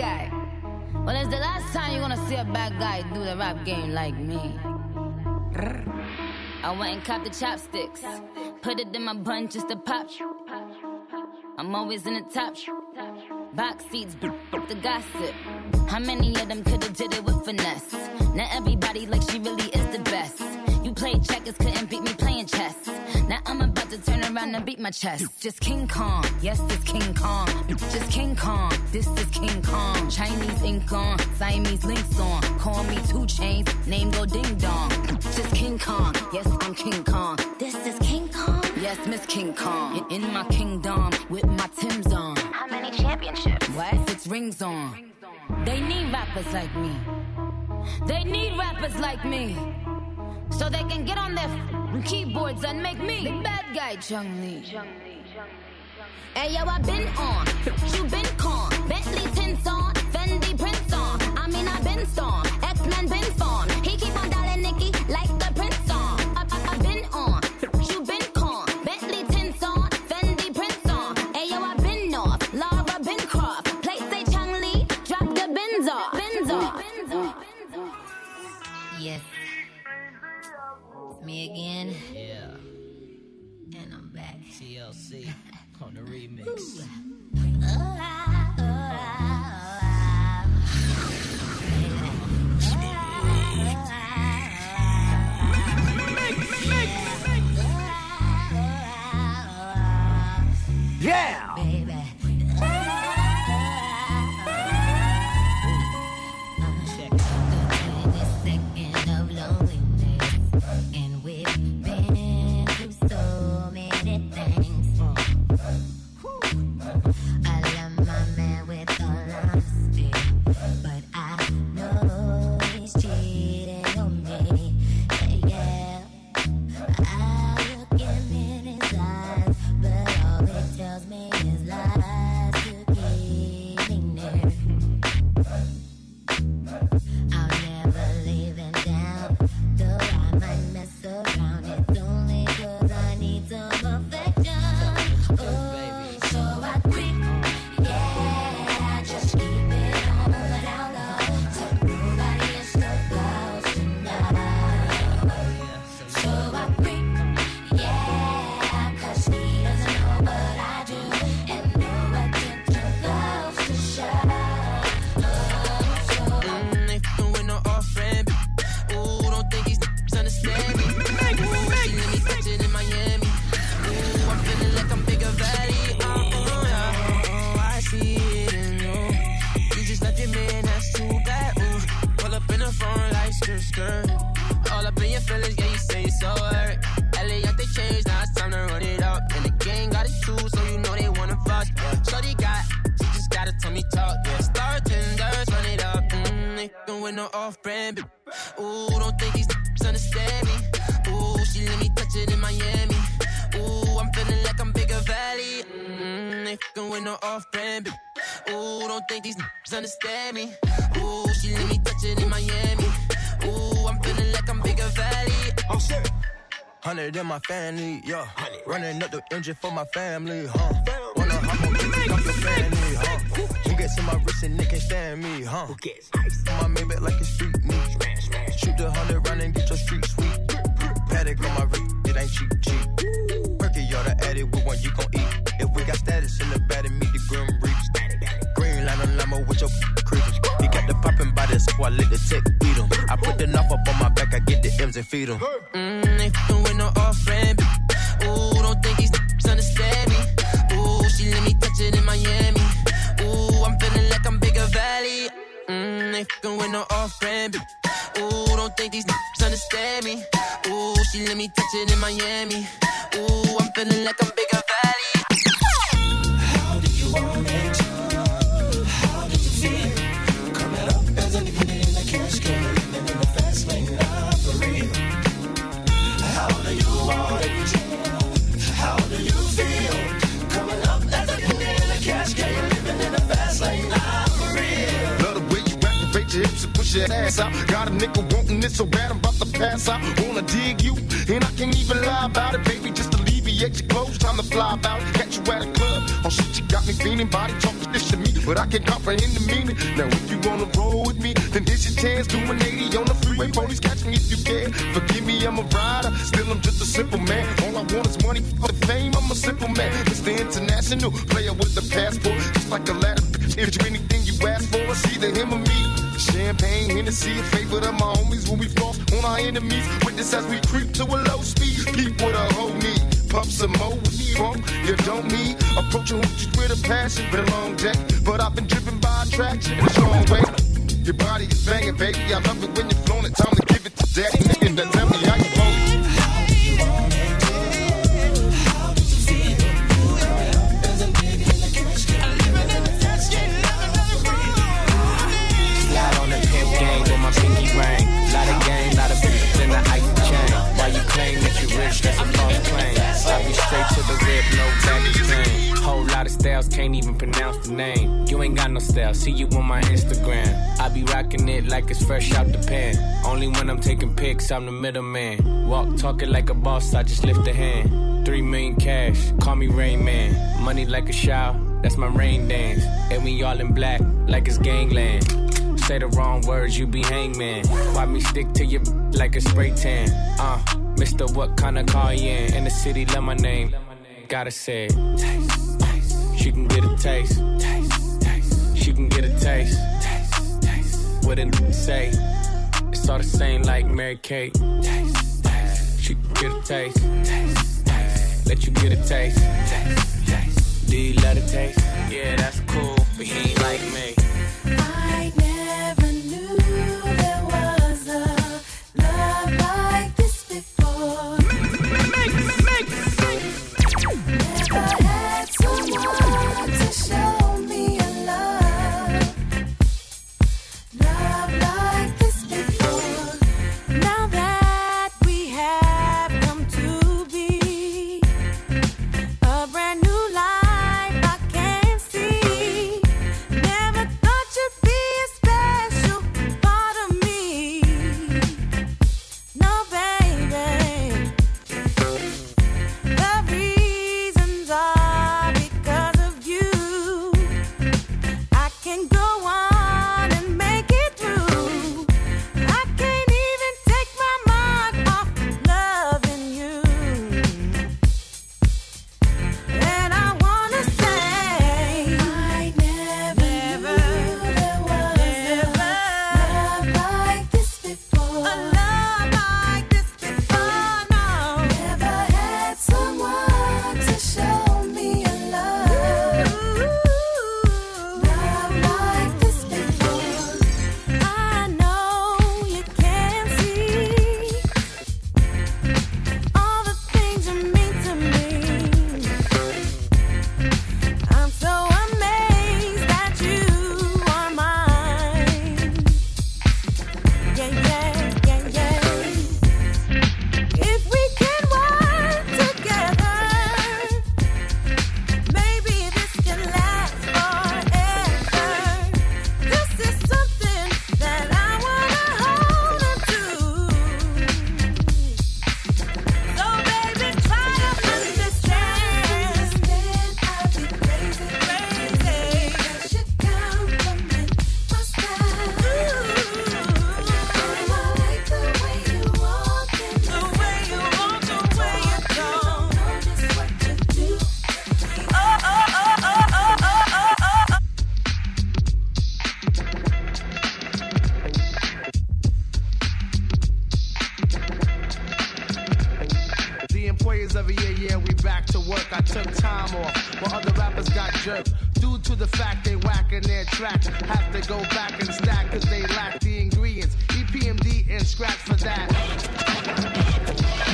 guy. Well, it's the last time you're gonna see a bad guy do the rap game like me. I went and copped the chopsticks. Put it in my bun just to pop. I'm always in the top. Box seats, the gossip. How many of them could've did it with finesse? Now everybody like she really is the best. You played checkers, couldn't beat me playing chess. Now I'm about to turn around and beat my chest. Just King Kong, yes, it's King Kong. Just King Kong, this is King Kong. Chinese ink on, Siamese links on. Call me two chains, name go ding dong. Just King Kong, yes, I'm King Kong. This is King Kong? Yes, Miss King Kong. In, in my kingdom, with my Tim's on. How many championships? What? Six rings on. They need rappers like me. They need rappers like me. So they can get on their keyboards and make me the bad guy, Chun-Li. Hey yo, I been on, you been con, Bentley tints on, Fendi prints on. I mean I been storm, remix. Yeah! Hundred in my family, yeah. Running up the engine for my family, huh? Wanna hop on kick off your family, huh? Who gets in my wrist and they can't stand me, huh? Who gets ice? My Maybach like a street meat. Shoot the hundred round and get your street sweet. Patek on my wrist, it ain't cheap, cheap. Perky, y'all the addict, with one you gon' eat. If we got status in the bed and meet the grim reach. Green line on limo with your creepers. He got the poppin' by this, so I let the tech beat him. I put the knife up on my back, I get the M's and feed him. Mm, they fucking with no off-brand. Ooh, don't think these niggas understand me. Ooh, she let me touch it in Miami. Ooh, I'm feeling like I'm bigger valley. Mm, they fucking with no off-brand. Ooh, don't think these niggas understand me. Ooh, she let me touch it in Miami. Ooh, I'm feeling like I'm bigger your hips and push your ass out. Got a nigga wanting it so bad I'm about to pass out. Wanna dig you, and I can't even lie about it, baby. Just alleviate your clothes, time to fly about. Catch you at a club, oh shit, you got me feeling. Body talking this to me, but I can't comprehend the meaning. Now if you wanna roll with me, then here's your chance. Do an 80 on the freeway, police catch me if you can. Forgive me, I'm a rider, still I'm just a simple man. All I want is money for fame. I'm a simple man, Mr. International player with the passport, just like a ladder. If you anything you ask for, it's either him or me. Champagne, Hennessy, a favorite of my homies when we floss on our enemies. Witness as we creep to a low speed. Peep what a hoe need. Pump some more bro. You don't me. Approaching hoochies with a passion, been a long day. But I've been driven by attraction in a strong way. Your body is banging, baby. I I'm the middleman. Walk talking like a boss, I just lift a hand. Three million cash, call me Rain Man. Money like a shower, that's my rain dance. And we all in black, like it's gangland. Say the wrong words, you be hangman. Why me stick to your like a spray tan? Uh, Mister, what kind of car you in? In the city, love my name. Gotta say. Taste, taste. She can get a taste. Taste, taste. She can get a taste. Taste, taste. What it say? It's all the same like Mary Kate. Taste, taste. She get a taste. Taste, taste. Let you get a taste. Taste, taste. Do you let it taste? Yeah, that's cool, but he ain't like me.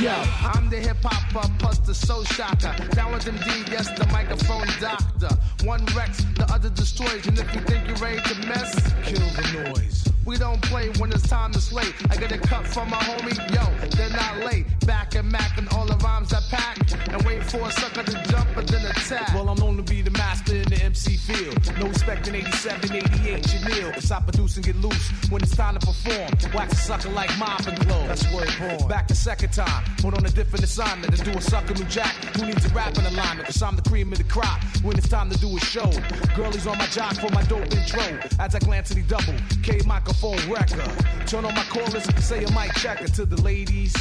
Yo, I'm the hip hopper plus the soul shocker. Down with MD, yes, the microphone doctor. One wrecks, the other destroys. And if you think you're ready to mess, kill the noise. We don't play when it's time to slay. I get a cut from my homie, yo, they're not late. Back and Mac and all the rhymes I pack. And wait for a sucker to jump and then attack. Well, I'm known to be the master in MC field. No respect in 87, 88, Chanel. Cause I produce get loose when it's time to perform. Wax a sucker like mop and glow. That's word born. Back the second time, put on a different assignment to do a sucker new jack. Who needs a rap rapping alignment? Cause I'm the cream of the crop when it's time to do a show. Girlies on my jock for my dope intro. As I glance at the double, K microphone record. Turn on my chorus, and say a mic checker to the ladies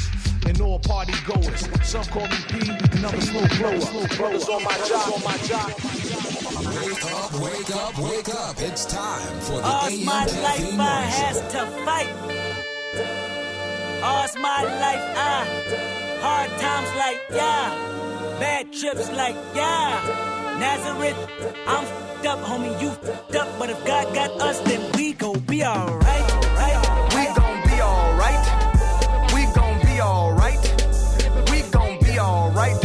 and all party goers. Some call me P, and I'm a slow blower. Brothers on my job, on my job. Wake up, wake up, wake up. It's time for the All's AM my life I has to fight. All's my life I hard times like yeah. bad trips like, yeah. Nazareth, I'm fed up, homie, you fed up. But if God got us, then we gon' be alright. Right? We gon' be alright. We gon' be alright. We gon' be alright.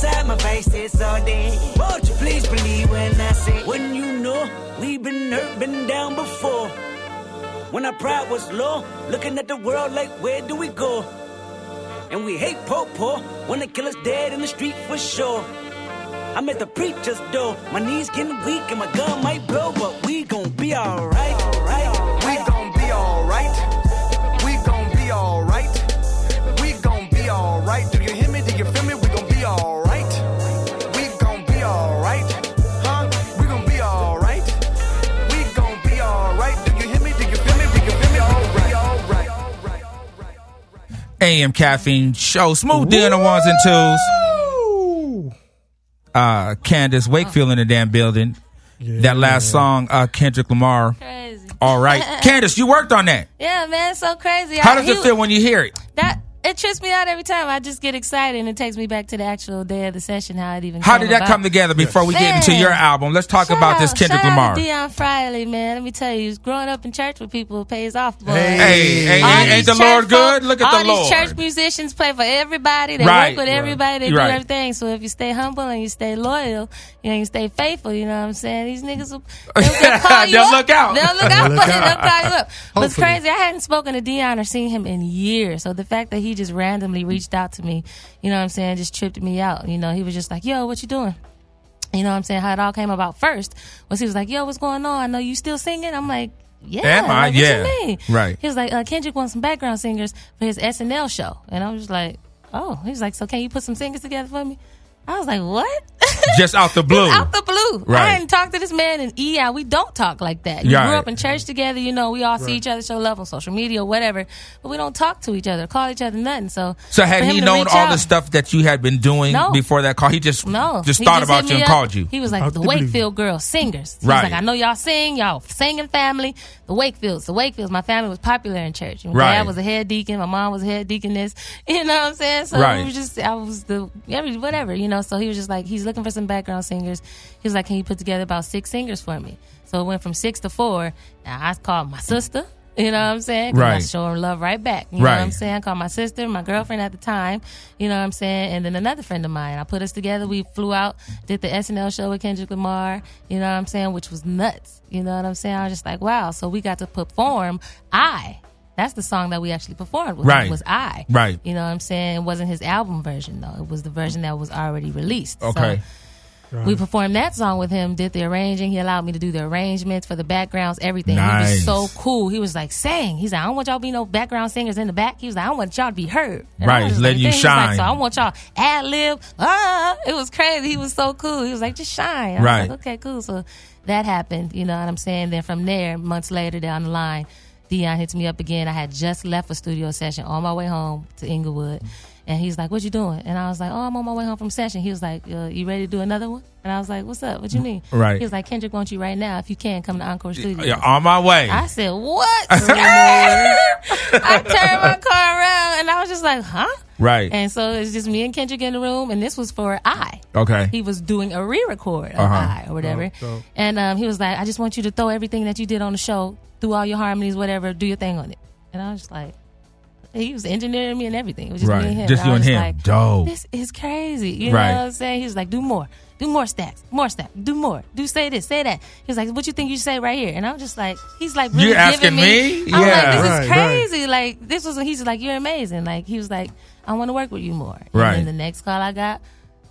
Trying to side my all day. Won't you please believe when I say, when you know we've been hurt, been down before. When our pride was low, looking at the world like, where do we go? And we hate po po when they kill us dead in the street for sure. I'm at the preacher's door, my knees getting weak and my gun might blow, but we gon' be alright. Right? We gon' be alright. AM Caffeine Show. Smooth D on the ones and twos. Uh, Candace Wakefield in the damn building. That last song, uh, Kendrick Lamar. Crazy. All right. Candace, you worked on that. Yeah, man, so crazy. How I- does it feel when you hear it? That it trips me out every time. I just get excited and it takes me back to the actual day of the session. How it even How came did that about. come together before we get into your album? Let's talk Shout about this out- Kendrick shout Lamar. Out to Dion Friley, man. Let me tell you, growing up in church with people pays off. Boy. Hey, hey, ain't- ain't the church Lord folk- good? Look at all the these Lord. church musicians play for everybody. They Right. work with Right. everybody. They Right. do everything. So if you stay humble and you stay loyal, you know, you stay faithful. You know what I'm saying? These niggas will they'll, they'll call you They'll up. look out. They'll look They'll out look for you. out. They'll call you up. But it's crazy. I hadn't spoken to Dion or seen him in years. So the fact that he just randomly reached out to me, you know what I'm saying, just tripped me out. You know, he was just like, "Yo, what you doing?" You know what I'm saying? How it all came about first was he was like, "Yo, what's going on? I know you still singing." I'm like, "Yeah." Am I? Like, what Yeah. You mean? Right. He was like, uh, "Kendrick wants some background singers for his SNL show," and I was just like, "Oh." He was like, "So can you put some singers together for me?" I was like, "What?" Just out the blue. Out the blue. Right. I hadn't talked to this man in EI. We don't talk like that. You Right. grew up in church together. You know, we all see each other, show love on social media or whatever, but we don't talk to each other, call each other nothing. So, So had he known all out- the stuff that you had been doing No. before that call? He just no, just He thought hit about you and up. called you. He was like Out the the. Wakefield girls, singers. He Right. was like, I know y'all sing, y'all singing family. The Wakefields, the Wakefields. My family was popular in church. My Right. dad was a head deacon. My mom was a head deaconess. You know what I'm saying? So Right. it was just, I was the every whatever. You know. So he was just like, he's looking for some background singers. He was like, can you put together about six singers for me? So it went from six to four. Now I called my sister. You know what I'm saying? 'Cause I Right. show her love right back. You know what I'm saying? I called my sister, my girlfriend at the time. You know what I'm saying? And then another friend of mine. I put us together. We flew out, did the SNL show with Kendrick Lamar. You know what I'm saying? Which was nuts. You know what I'm saying? I was just like, wow. So we got to perform I. That's the song that we actually performed with. Right. Was I. Right. You know what I'm saying? It wasn't his album version though. It was the version that was already released. So Okay. we performed that song with him, did the arranging. He allowed me to do the arrangements for the backgrounds, everything. He was so cool. He was like, sing. He's like, I don't want y'all to be no background singers in the back. He was like, I want y'all to be heard. And Right, was just letting like, you "Dang." He was like, shine. so I want y'all ad lib. Ah, it was crazy. He was so cool. He was like, just shine. I was Right. like, okay, cool. So that happened. You know what I'm saying? Then from there, months later down the line, Dion hits me up again. I had just left a studio session on my way home to Inglewood. And he's like, "What you doing?" And I was like, "Oh, I'm on my way home from session." He was like, uh, "You ready to do another one?" And I was like, "What's up? What you mean?" Right. He was like, "Kendrick wants you right now. If you can, come to Encore Studios." Yeah, on my way. I said, "What?" I turned my car around and I was just like, "Huh?" Right. And so it's just me and Kendrick in the room, and this was for I. Okay. He was doing a re-record of Uh-huh. I or whatever. Oh, dope. and um, he was like, "I just want you to throw everything that you did on the show, through all your harmonies, whatever, do your thing on it." And I was just like. He was engineering me and everything. It was just Right. me and him. Just And I you and was him. Like, Dope. This is crazy. You Right. know what I'm saying? He was like, do more. Do more stacks. More stacks. Do more. Do say this. Say that. He was like, what you think you say right here? And I was just like, he's like really You're giving asking me? I'm like, this Right, is crazy. Like this was he's like, you're amazing. Like he was like, I want to work with you more. And Right. then the next call I got,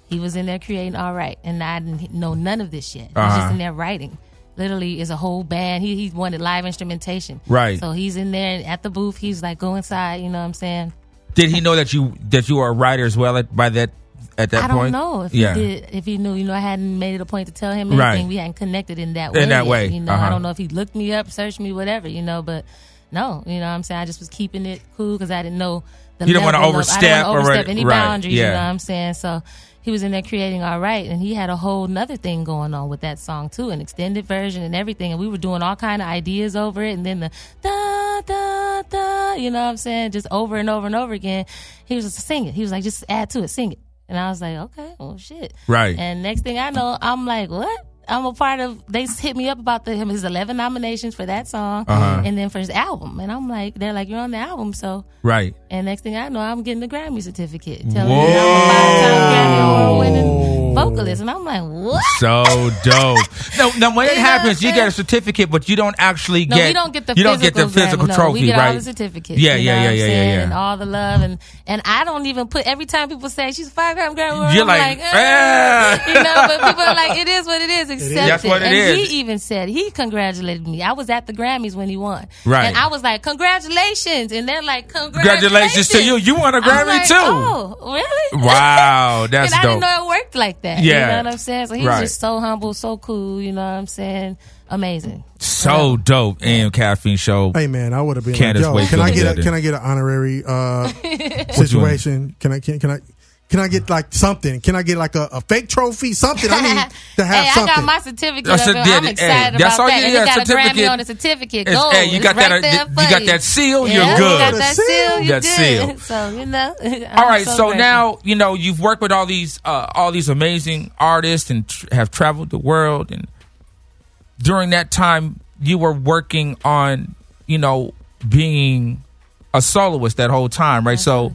He was in there creating all right, and I didn't know none of this yet. He was Uh-huh. just in there writing. Literally, is a whole band. He he wanted live instrumentation. Right. So he's in there at the booth. He's like, go inside. You know what I'm saying? Did he know that you that you were a writer as well at by that at that point, I don't know if yeah. he did. If he knew, you know, I hadn't made it a point to tell him Right. anything. We hadn't connected in that way. In that yet, way, you know. uh-huh. I don't know if he looked me up, searched me, whatever, you know. But no, you know, what I'm saying I just was keeping it cool because I didn't know. The You don't wanna level overstep or overstep any right, boundaries. You know what I'm saying? So he was in there creating all right, and he had a whole nother thing going on with that song too, an extended version and everything. And we were doing all kind of ideas over it, and then the da da da, you know what I'm saying, just over and over and over again. He was just singing. He was like, just add to it, sing it. And I was like, okay, well, shit. Right. And next thing I know, I'm like, what? I'm a part of. They hit me up about the him his 11 nominations for that song, Uh-huh. and then for his album. And I'm like, they're like, you're on the album, so. Right. And next thing I know, I'm getting the Grammy certificate, telling me I'm a five-time Grammy award-winning vocalist, and I'm like, what? So dope. no, now when it You know happens, you get a certificate, but you don't actually No, get. we don't get the you don't get the physical Grammy, no. trophy, We get right? all the certificates. Yeah, you yeah, yeah, yeah, yeah, And all the love, and and I don't even put every time people say she's a five time Grammy. You're I'm like, like, "Ah." you know, but people are like, it is what it is. Accept That's what it and is. he even said he congratulated me. I was at the Grammys when he won, Right. And I was like, congratulations, and they're like, Congratulations to you. You won a I'm Grammy like, too. Oh, really? Wow, that's and I dope. didn't know it worked like that. Yeah. You know what I'm saying? So he's Right. just so humble, so cool. You know what I'm saying? Amazing. So dope. AM Caffeine Show. Hey man, I would have been Candace like, yo, can I get a, can I get an honorary uh, situation? Can I can, can I can I get like something? Can I get like a, a fake trophy? Something I need to have hey, something. I got my certificate. That's of a- it. I'm yeah, excited hey, that's about all that. you- and yeah, it got a. Grammy on the certificate. It's- Gold. hey, you It's got right that- there you for got that seal, Yeah, you're you good. got that seal. You That good. seal. So you know. All I'm right, so, grateful. now you know you've worked with all these uh, all these amazing artists and tr- have traveled the world. And during that time, you were working on you know being a soloist that whole time, right? So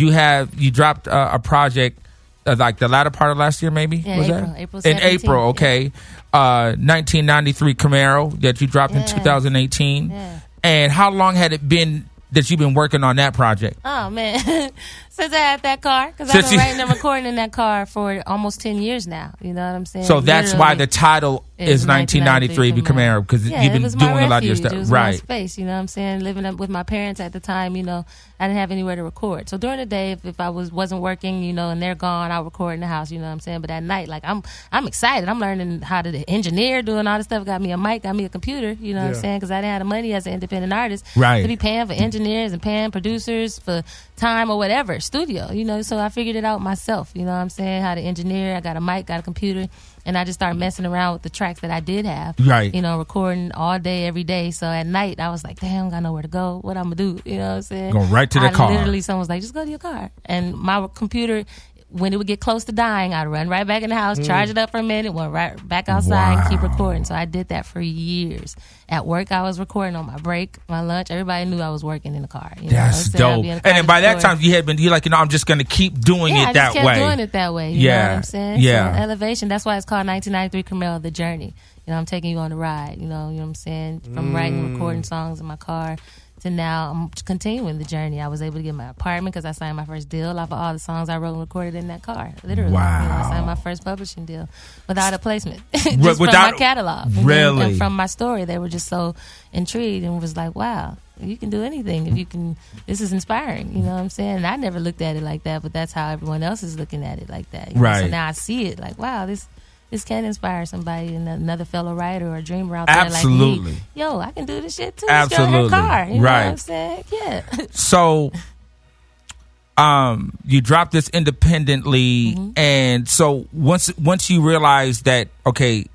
you have you dropped uh, a project uh, like the latter part of last year, maybe Yeah, was April. that April in April? Okay, uh, 1993 Camaro that you dropped in 2018. Yeah. And how long had it been that you've been working on that project? Oh man, since I had that car, because I've been you- writing and recording in that car for almost ten years now. You know what I'm saying? So that's why the title is 1993 Camaro because Yeah, you've been doing my a lot of your stuff, It was my right? space, you know what I'm saying? Living up with my parents at the time, you know, I didn't have anywhere to record. So during the day, if, if I was wasn't working, you know, and they're gone, I'll record in the house, you know what I'm saying? But at night, like I'm I'm excited. I'm learning how to engineer, doing all this stuff. Got me a mic, got me a computer, you know what I'm saying? Because I didn't have the money as an independent artist Right. to be paying for engineers and paying producers for time or whatever, studio, you know. So I figured it out myself, you know what I'm saying? How to engineer. I got a mic, got a computer, and I just started messing around with the tracks that I did have. Right. You know, recording all day, every day. So at night, I was like, damn, I got nowhere to go. What I'm gonna do? You know what I'm saying? Go right to the I car. Literally, someone was like, just go to your car. And my computer, when it would get close to dying, I'd run right back in the house, Mm. charge it up for a minute, went right back outside and keep recording. So I did that for years. At work, I was recording on my break, my lunch. Everybody knew I was working in the car. You That's I'd dope. in And then by that time, you had been you like you know I'm just gonna keep doing yeah, it that way. doing it that way. You yeah, know what I'm saying? yeah. So elevation. That's why it's called 1993 Camaro, the journey. You know, I'm taking you on the ride. You know, you know what I'm saying? From writing, Mm. recording songs in my car to now, I'm continuing the journey. I was able to get my apartment because I signed my first deal off of all the songs I wrote and recorded in that car. Literally, You know, I signed my first publishing deal without a placement, just Wi- from without- my catalog. Really? and from my story, they were just so intrigued and was like, "Wow." You can do anything if you can. This is inspiring, you know what I'm saying. And I never looked at it like that, but that's how everyone else is looking at it like that. Right. know? So now I see it like, wow, this this can inspire somebody and another fellow writer or dreamer out there Absolutely. like me. Yo, I can do this shit too. Go in Absolutely. her car. You know Right. what I'm saying? Yeah. So, um, you dropped this independently, Mm-hmm. and so once once you realize that okay,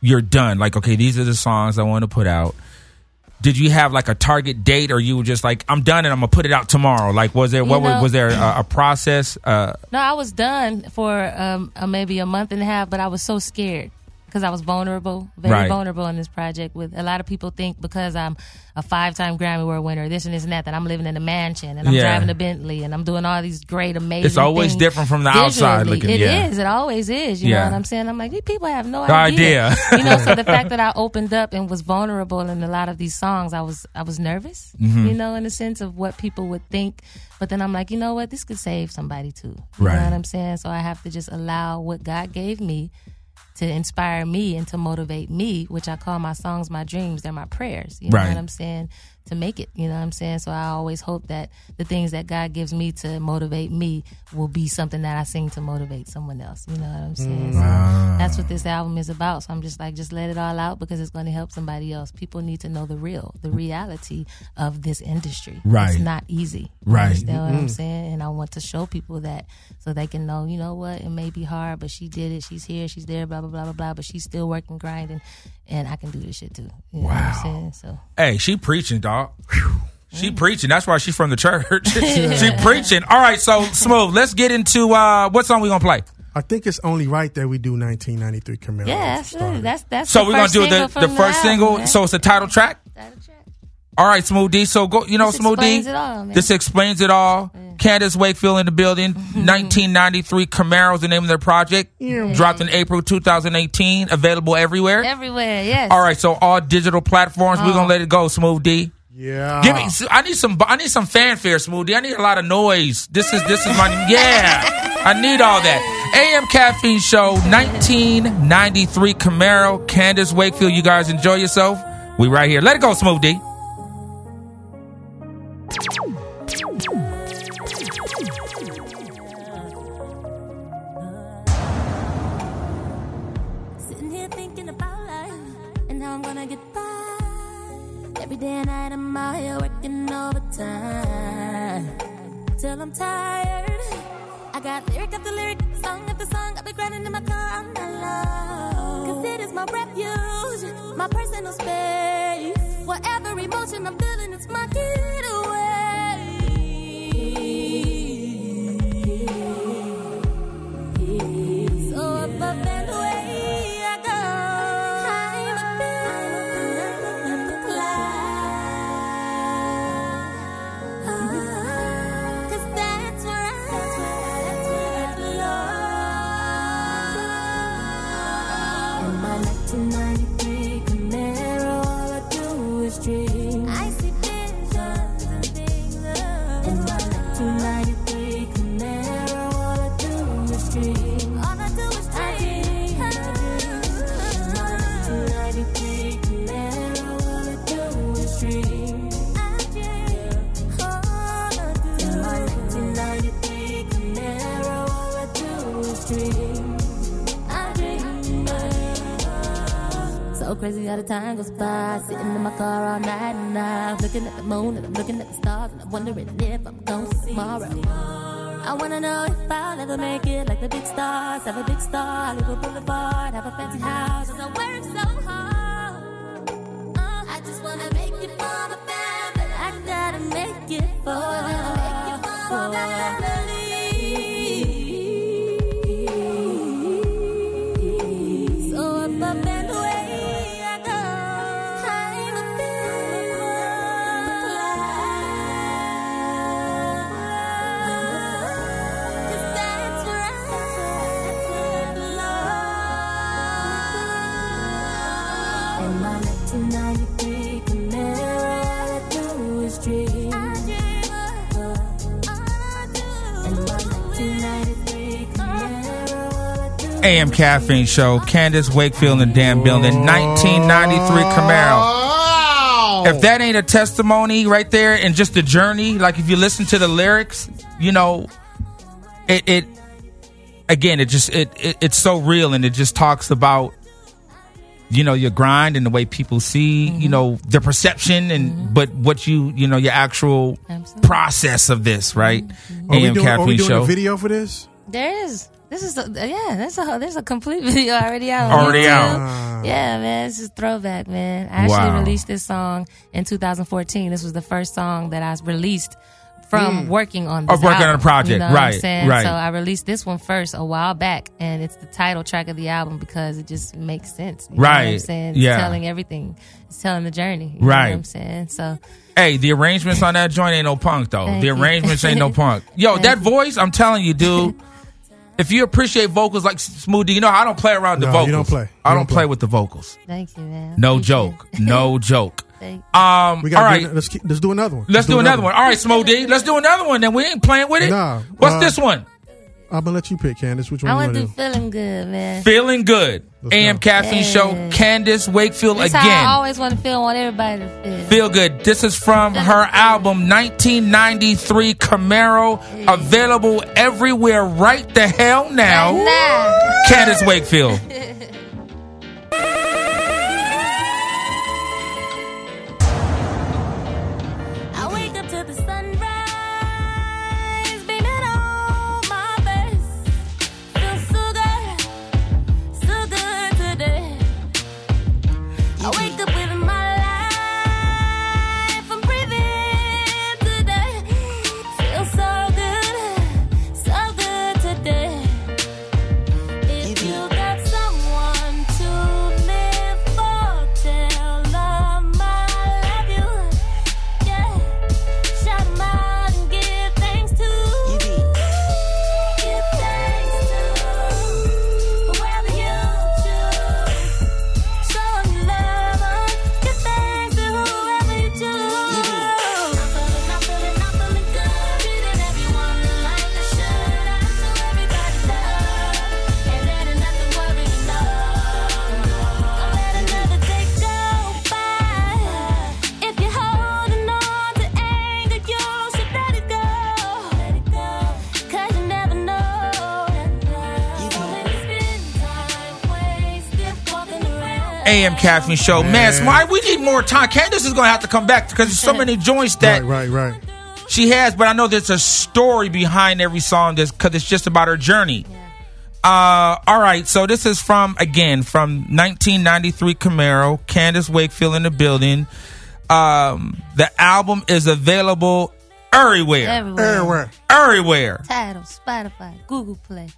you're done. Like okay, these are the songs I want to put out. Did you have like a target date, or you were just like, I'm done and I'm gonna put it out tomorrow? Like, was there You what was, was there a, a process? Uh, No, I was done for um, uh, maybe a month and a half, but I was so scared. Because I was vulnerable, very Right. vulnerable in this project. With a lot of people think because I'm a five-time Grammy Award winner, this and this and that, that I'm living in a mansion and I'm Yeah. driving a Bentley and I'm doing all these great, amazing. It's always things different from the outside visually. looking, It yeah. is. It always is. You Yeah. know what I'm saying? I'm like, these people have no idea. idea. you know, so the fact that I opened up and was vulnerable in a lot of these songs, I was I was nervous. Mhm. You know, in the sense of what people would think. But then I'm like, you know what? This could save somebody too. You Right. know what I'm saying? So I have to just allow what God gave me to inspire me and to motivate me, which I call my songs my dreams. They're my prayers. You know Right. what I'm saying? To make it. You know what I'm saying? So I always hope that the things that God gives me to motivate me will be something that I sing to motivate someone else. You know what I'm saying? So Ah. that's what this album is about. So I'm just like, just let it all out because it's going to help somebody else. People need to know the real, the reality of this industry. Right. It's not easy. Right. You Right. understand what I'm saying? And I want to show people that so they can know, you know what, it may be hard, but she did it. She's here, she's there, blah, blah, blah, blah, blah. But she's still working, grinding, and I can do this shit too. You know what I'm saying? So Hey, she preaching, dog. She preaching. That's why she's from the church. she preaching. All right, so smooth. Let's get into uh what song we gonna play. I think it's only right that we do 1993 Camaro. yeah, absolutely. That's that's So the we're gonna do the the from first album, single. So it's a title track. All right, Smooth D. So go. You know, This Smooth D. explains it all, man. This explains it all. Candace Wakefield in the building. Mm-hmm. 1993 Camaro is the name of their project. Yeah. Dropped in April 2018. Available everywhere. everywhere. Yes. All right, so all digital platforms. We're Oh. gonna let it go, Smooth D. Yeah. Give me. I need some. I need some fanfare, Smooth D. I need a lot of noise. This is this is my yeah. I need all that. AM Caffeine Show 1993 Camaro. Candace Wakefield. You guys enjoy yourself. We right here. Let it go, Smooth D. Sitting here thinking about life and how I'm gonna get by. Every day and night I'm out here working overtime till I'm tired. I got lyric after lyric, song after song. I've been grinding in my car all night long. Cause it is my refuge, my personal space. Whatever emotion I'm feeling, it's my getaway. So up and away time goes by. Sitting in my car all night and I'm looking at the moon and I'm looking at the stars and I'm wondering if I'm gonna see tomorrow. I wanna know if I'll ever make it like the big stars. Have a big star, Hollywood Boulevard, have a fancy house. 'Cause I work so hard. Uh, I just wanna make it for my family. I gotta make it for AM Caffeine Show. Candace Wakefield in the damn building. 1993 Camaro. If that ain't a testimony right there and just the journey, like if you listen to the lyrics, you know, it, it again, it just it, it it's so real and it just talks about you know your grind and the way people see you mm-hmm. know the perception and mm-hmm. but what you you know your actual process of this right mm-hmm. Are we am doing, are caffeine we doing show a video for this? There is. This is a, yeah. There's a there's a complete video already out. Already YouTube. out. Yeah, man. This is throwback, man. I actually Wow. released this song in 2014. This was the first song that I released from Mm. working on Of this working on a project, you know what right, I'm saying? right. So I released this one first a while back, and it's the title track of the album because it just makes sense. You know what I'm Right, saying? It's yeah. telling everything. It's telling the journey. You Know Right. what I'm saying? So Hey, the arrangements on that joint ain't no punk though. Thank the you. arrangements ain't no punk. Yo, Thank that you. voice, I'm telling you, dude. if you appreciate vocals like Smooth D, you know I don't play around the No, vocals. you don't play. You I don't, don't play. play. with the vocals. thank you, man. No Appreciate joke. it. No joke. Thank Um, We all got right. let's keep, let's do another one. Let's do another one. All right, Smooth D. Let's do another one. Then we ain't playing with it. Nah. What's uh, this one? I'm gonna let you pick, Candace. Which one I you want want to to do do? feeling good, man. Feeling good. Let's AM go. Caffeine Show. Yeah. Candace Wakefield That's how I always want to feel. I want everybody to feel. Feel good. This is from her album 1993 Camaro. Available everywhere right the hell now. Now. Candace Wakefield. AM Caffeine Show. Man, Smart, we need more time. Candace is going to have to come back because there's so many joints that Right, right, right. she has, but I know there's a story behind every song because it's just about her journey. Uh, all right, so this is from again from 1993 Camaro, Candace Wakefield in the building. Um, the album is available everywhere, Everywhere. Everywhere. everywhere. Tidal, Spotify, Google Play.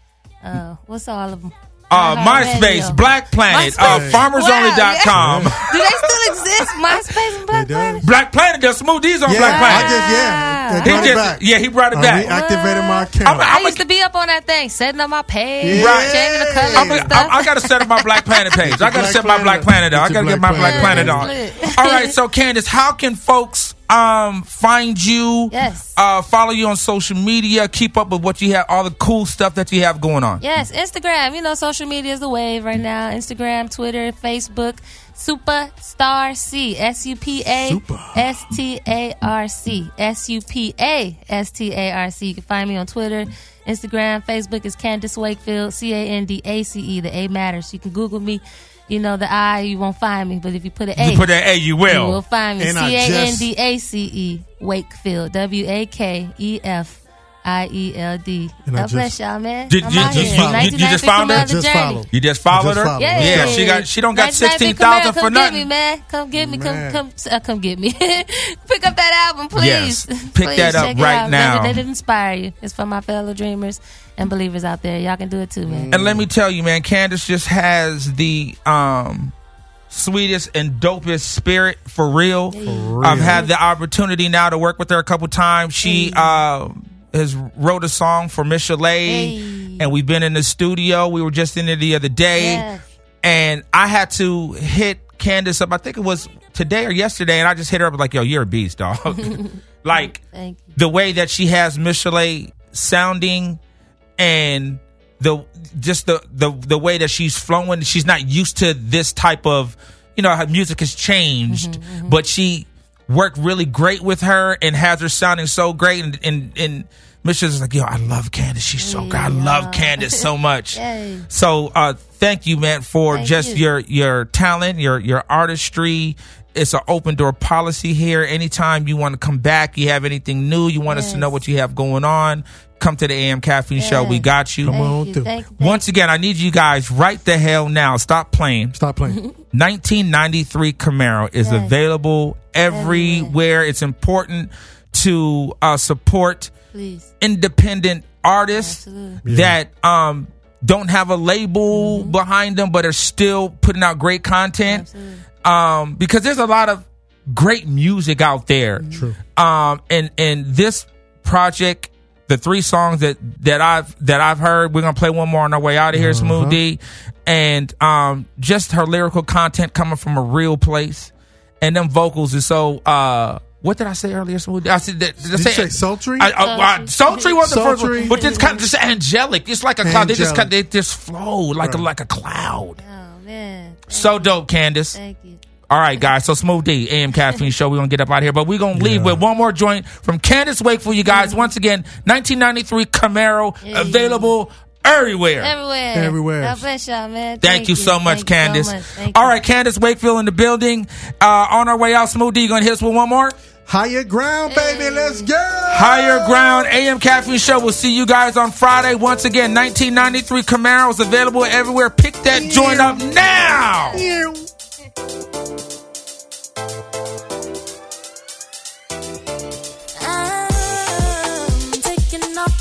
Uh, what's all of them? Uh, iHeartRadio. MySpace, Black Planet, uh, MySpace. FarmersOnly.com. Wow, Do they still exist? MySpace and Black It does. Planet? Black Planet, there's smoothies on Yeah, Black I Planet. just yeah. He brought it just- back. yeah, he brought it I back. reactivated my I'm- account. I I'm used to be up on that thing, setting up my page, Yeah. changing the colors I'm, and I'm. I got to set up my Black Planet page. I got to Black set my Black Planet Planet. up. I got to get my Black Black Planet Planet. on. All right, so Candace, how can folks um find you? Yes. Uh, follow you on social media. Keep up with what you have, all the cool stuff that you have going on. Yes, Instagram. You know, social media is the wave right now. Instagram, Twitter, Facebook. Superstar C. S U P A. S T A R C. S U P A S T A R C. You can find me on Twitter, Instagram, Facebook is Candace Wakefield. C A N D A C E. The A matters. You can Google me. You know, the I, you won't find me. But if you put an A, You put that A, you will. You will find me. And I C A N just- D A C E. Wakefield. W A K E F I E L D. And I God bless y'all, man. Did I'm you- out you- here. you- you- you just 1993 found her? Just journey. follow. You just followed her. follow. Yeah, Yeah, she got. She don't got sixteen thousand Camaro, for come nothing. Get me, man. Come get me. Man. Come, come, uh, come get me. Pick up that album, please. Yes. Pick Please that up check it right out. now. Let it, let it inspire you. It's for my fellow dreamers and believers out there. Y'all can do it too, man. And let me tell you, man, Candace just has the um sweetest and dopest spirit for real. real. I've had the opportunity now to work with her a couple times. She um has wrote a song for Michel'le, Hey. and we've been in the studio. We were just in there the other day, Yes. and I had to hit Candace up. I think it was today or yesterday, and I just hit her up like, "Yo, you're a beast, dog." like the way that she has Michel'le sounding and the just the, the the way that she's flowing she's not used to this type of you know her music has changed Mm-hmm, but she worked really great with her and has her sounding so great and and, and Michel'le's like yo I love Candace she's so good I love Yeah. Candace so much Yay. so uh thank you man for Thank just you. your your talent your your artistry it's an open door policy here anytime you want to come back you have anything new you want us to know Yes. what you have going on come to the am caffeine show we Yes. got you Come Thank on you. through. Thank you. once again i need you guys right the hell now stop playing Stop playing. 1993 camaro is Yes. available everywhere it's important to uh, support Please. independent artists Absolutely. that um, don't have a label behind them, but are still putting out great content. Um, because there's a lot of great music out there. True. Um, and and this project, the three songs that that I've that I've heard, we're gonna play one more on our way out of here, Smooth Uh-huh. D, and um, just her lyrical content coming from a real place, and them vocals is so. Uh, what did I say earlier, Smooth? D? I said that. Did, I Did you say sultry? I, I, I, sultry was the first one, but it's kind of just angelic. It's like a cloud. They just kind of, they just flow like a like a cloud. Oh man. So dope, Candace. Thank you. All right, guys. So Smooth D, AM Caffeine Show. We're going to get up out of here, but we're going to leave with one more joint from Candace Wake for you guys. Once again, 1993 Camaro, available everywhere. Everywhere. Everywhere. God bless y'all, man. Thank, you so much, Thank you so Candace. much. Thank All you. right, Candace Wakefield in the building. Uh, on our way out, Smooth D, you going to hit us with one more? Higher ground, baby. Let's go. Higher Ground AM Caffeine Show. We'll see you guys on Friday. Once again, 1993 Camaro is available everywhere. Pick that joint up now. I'm taking off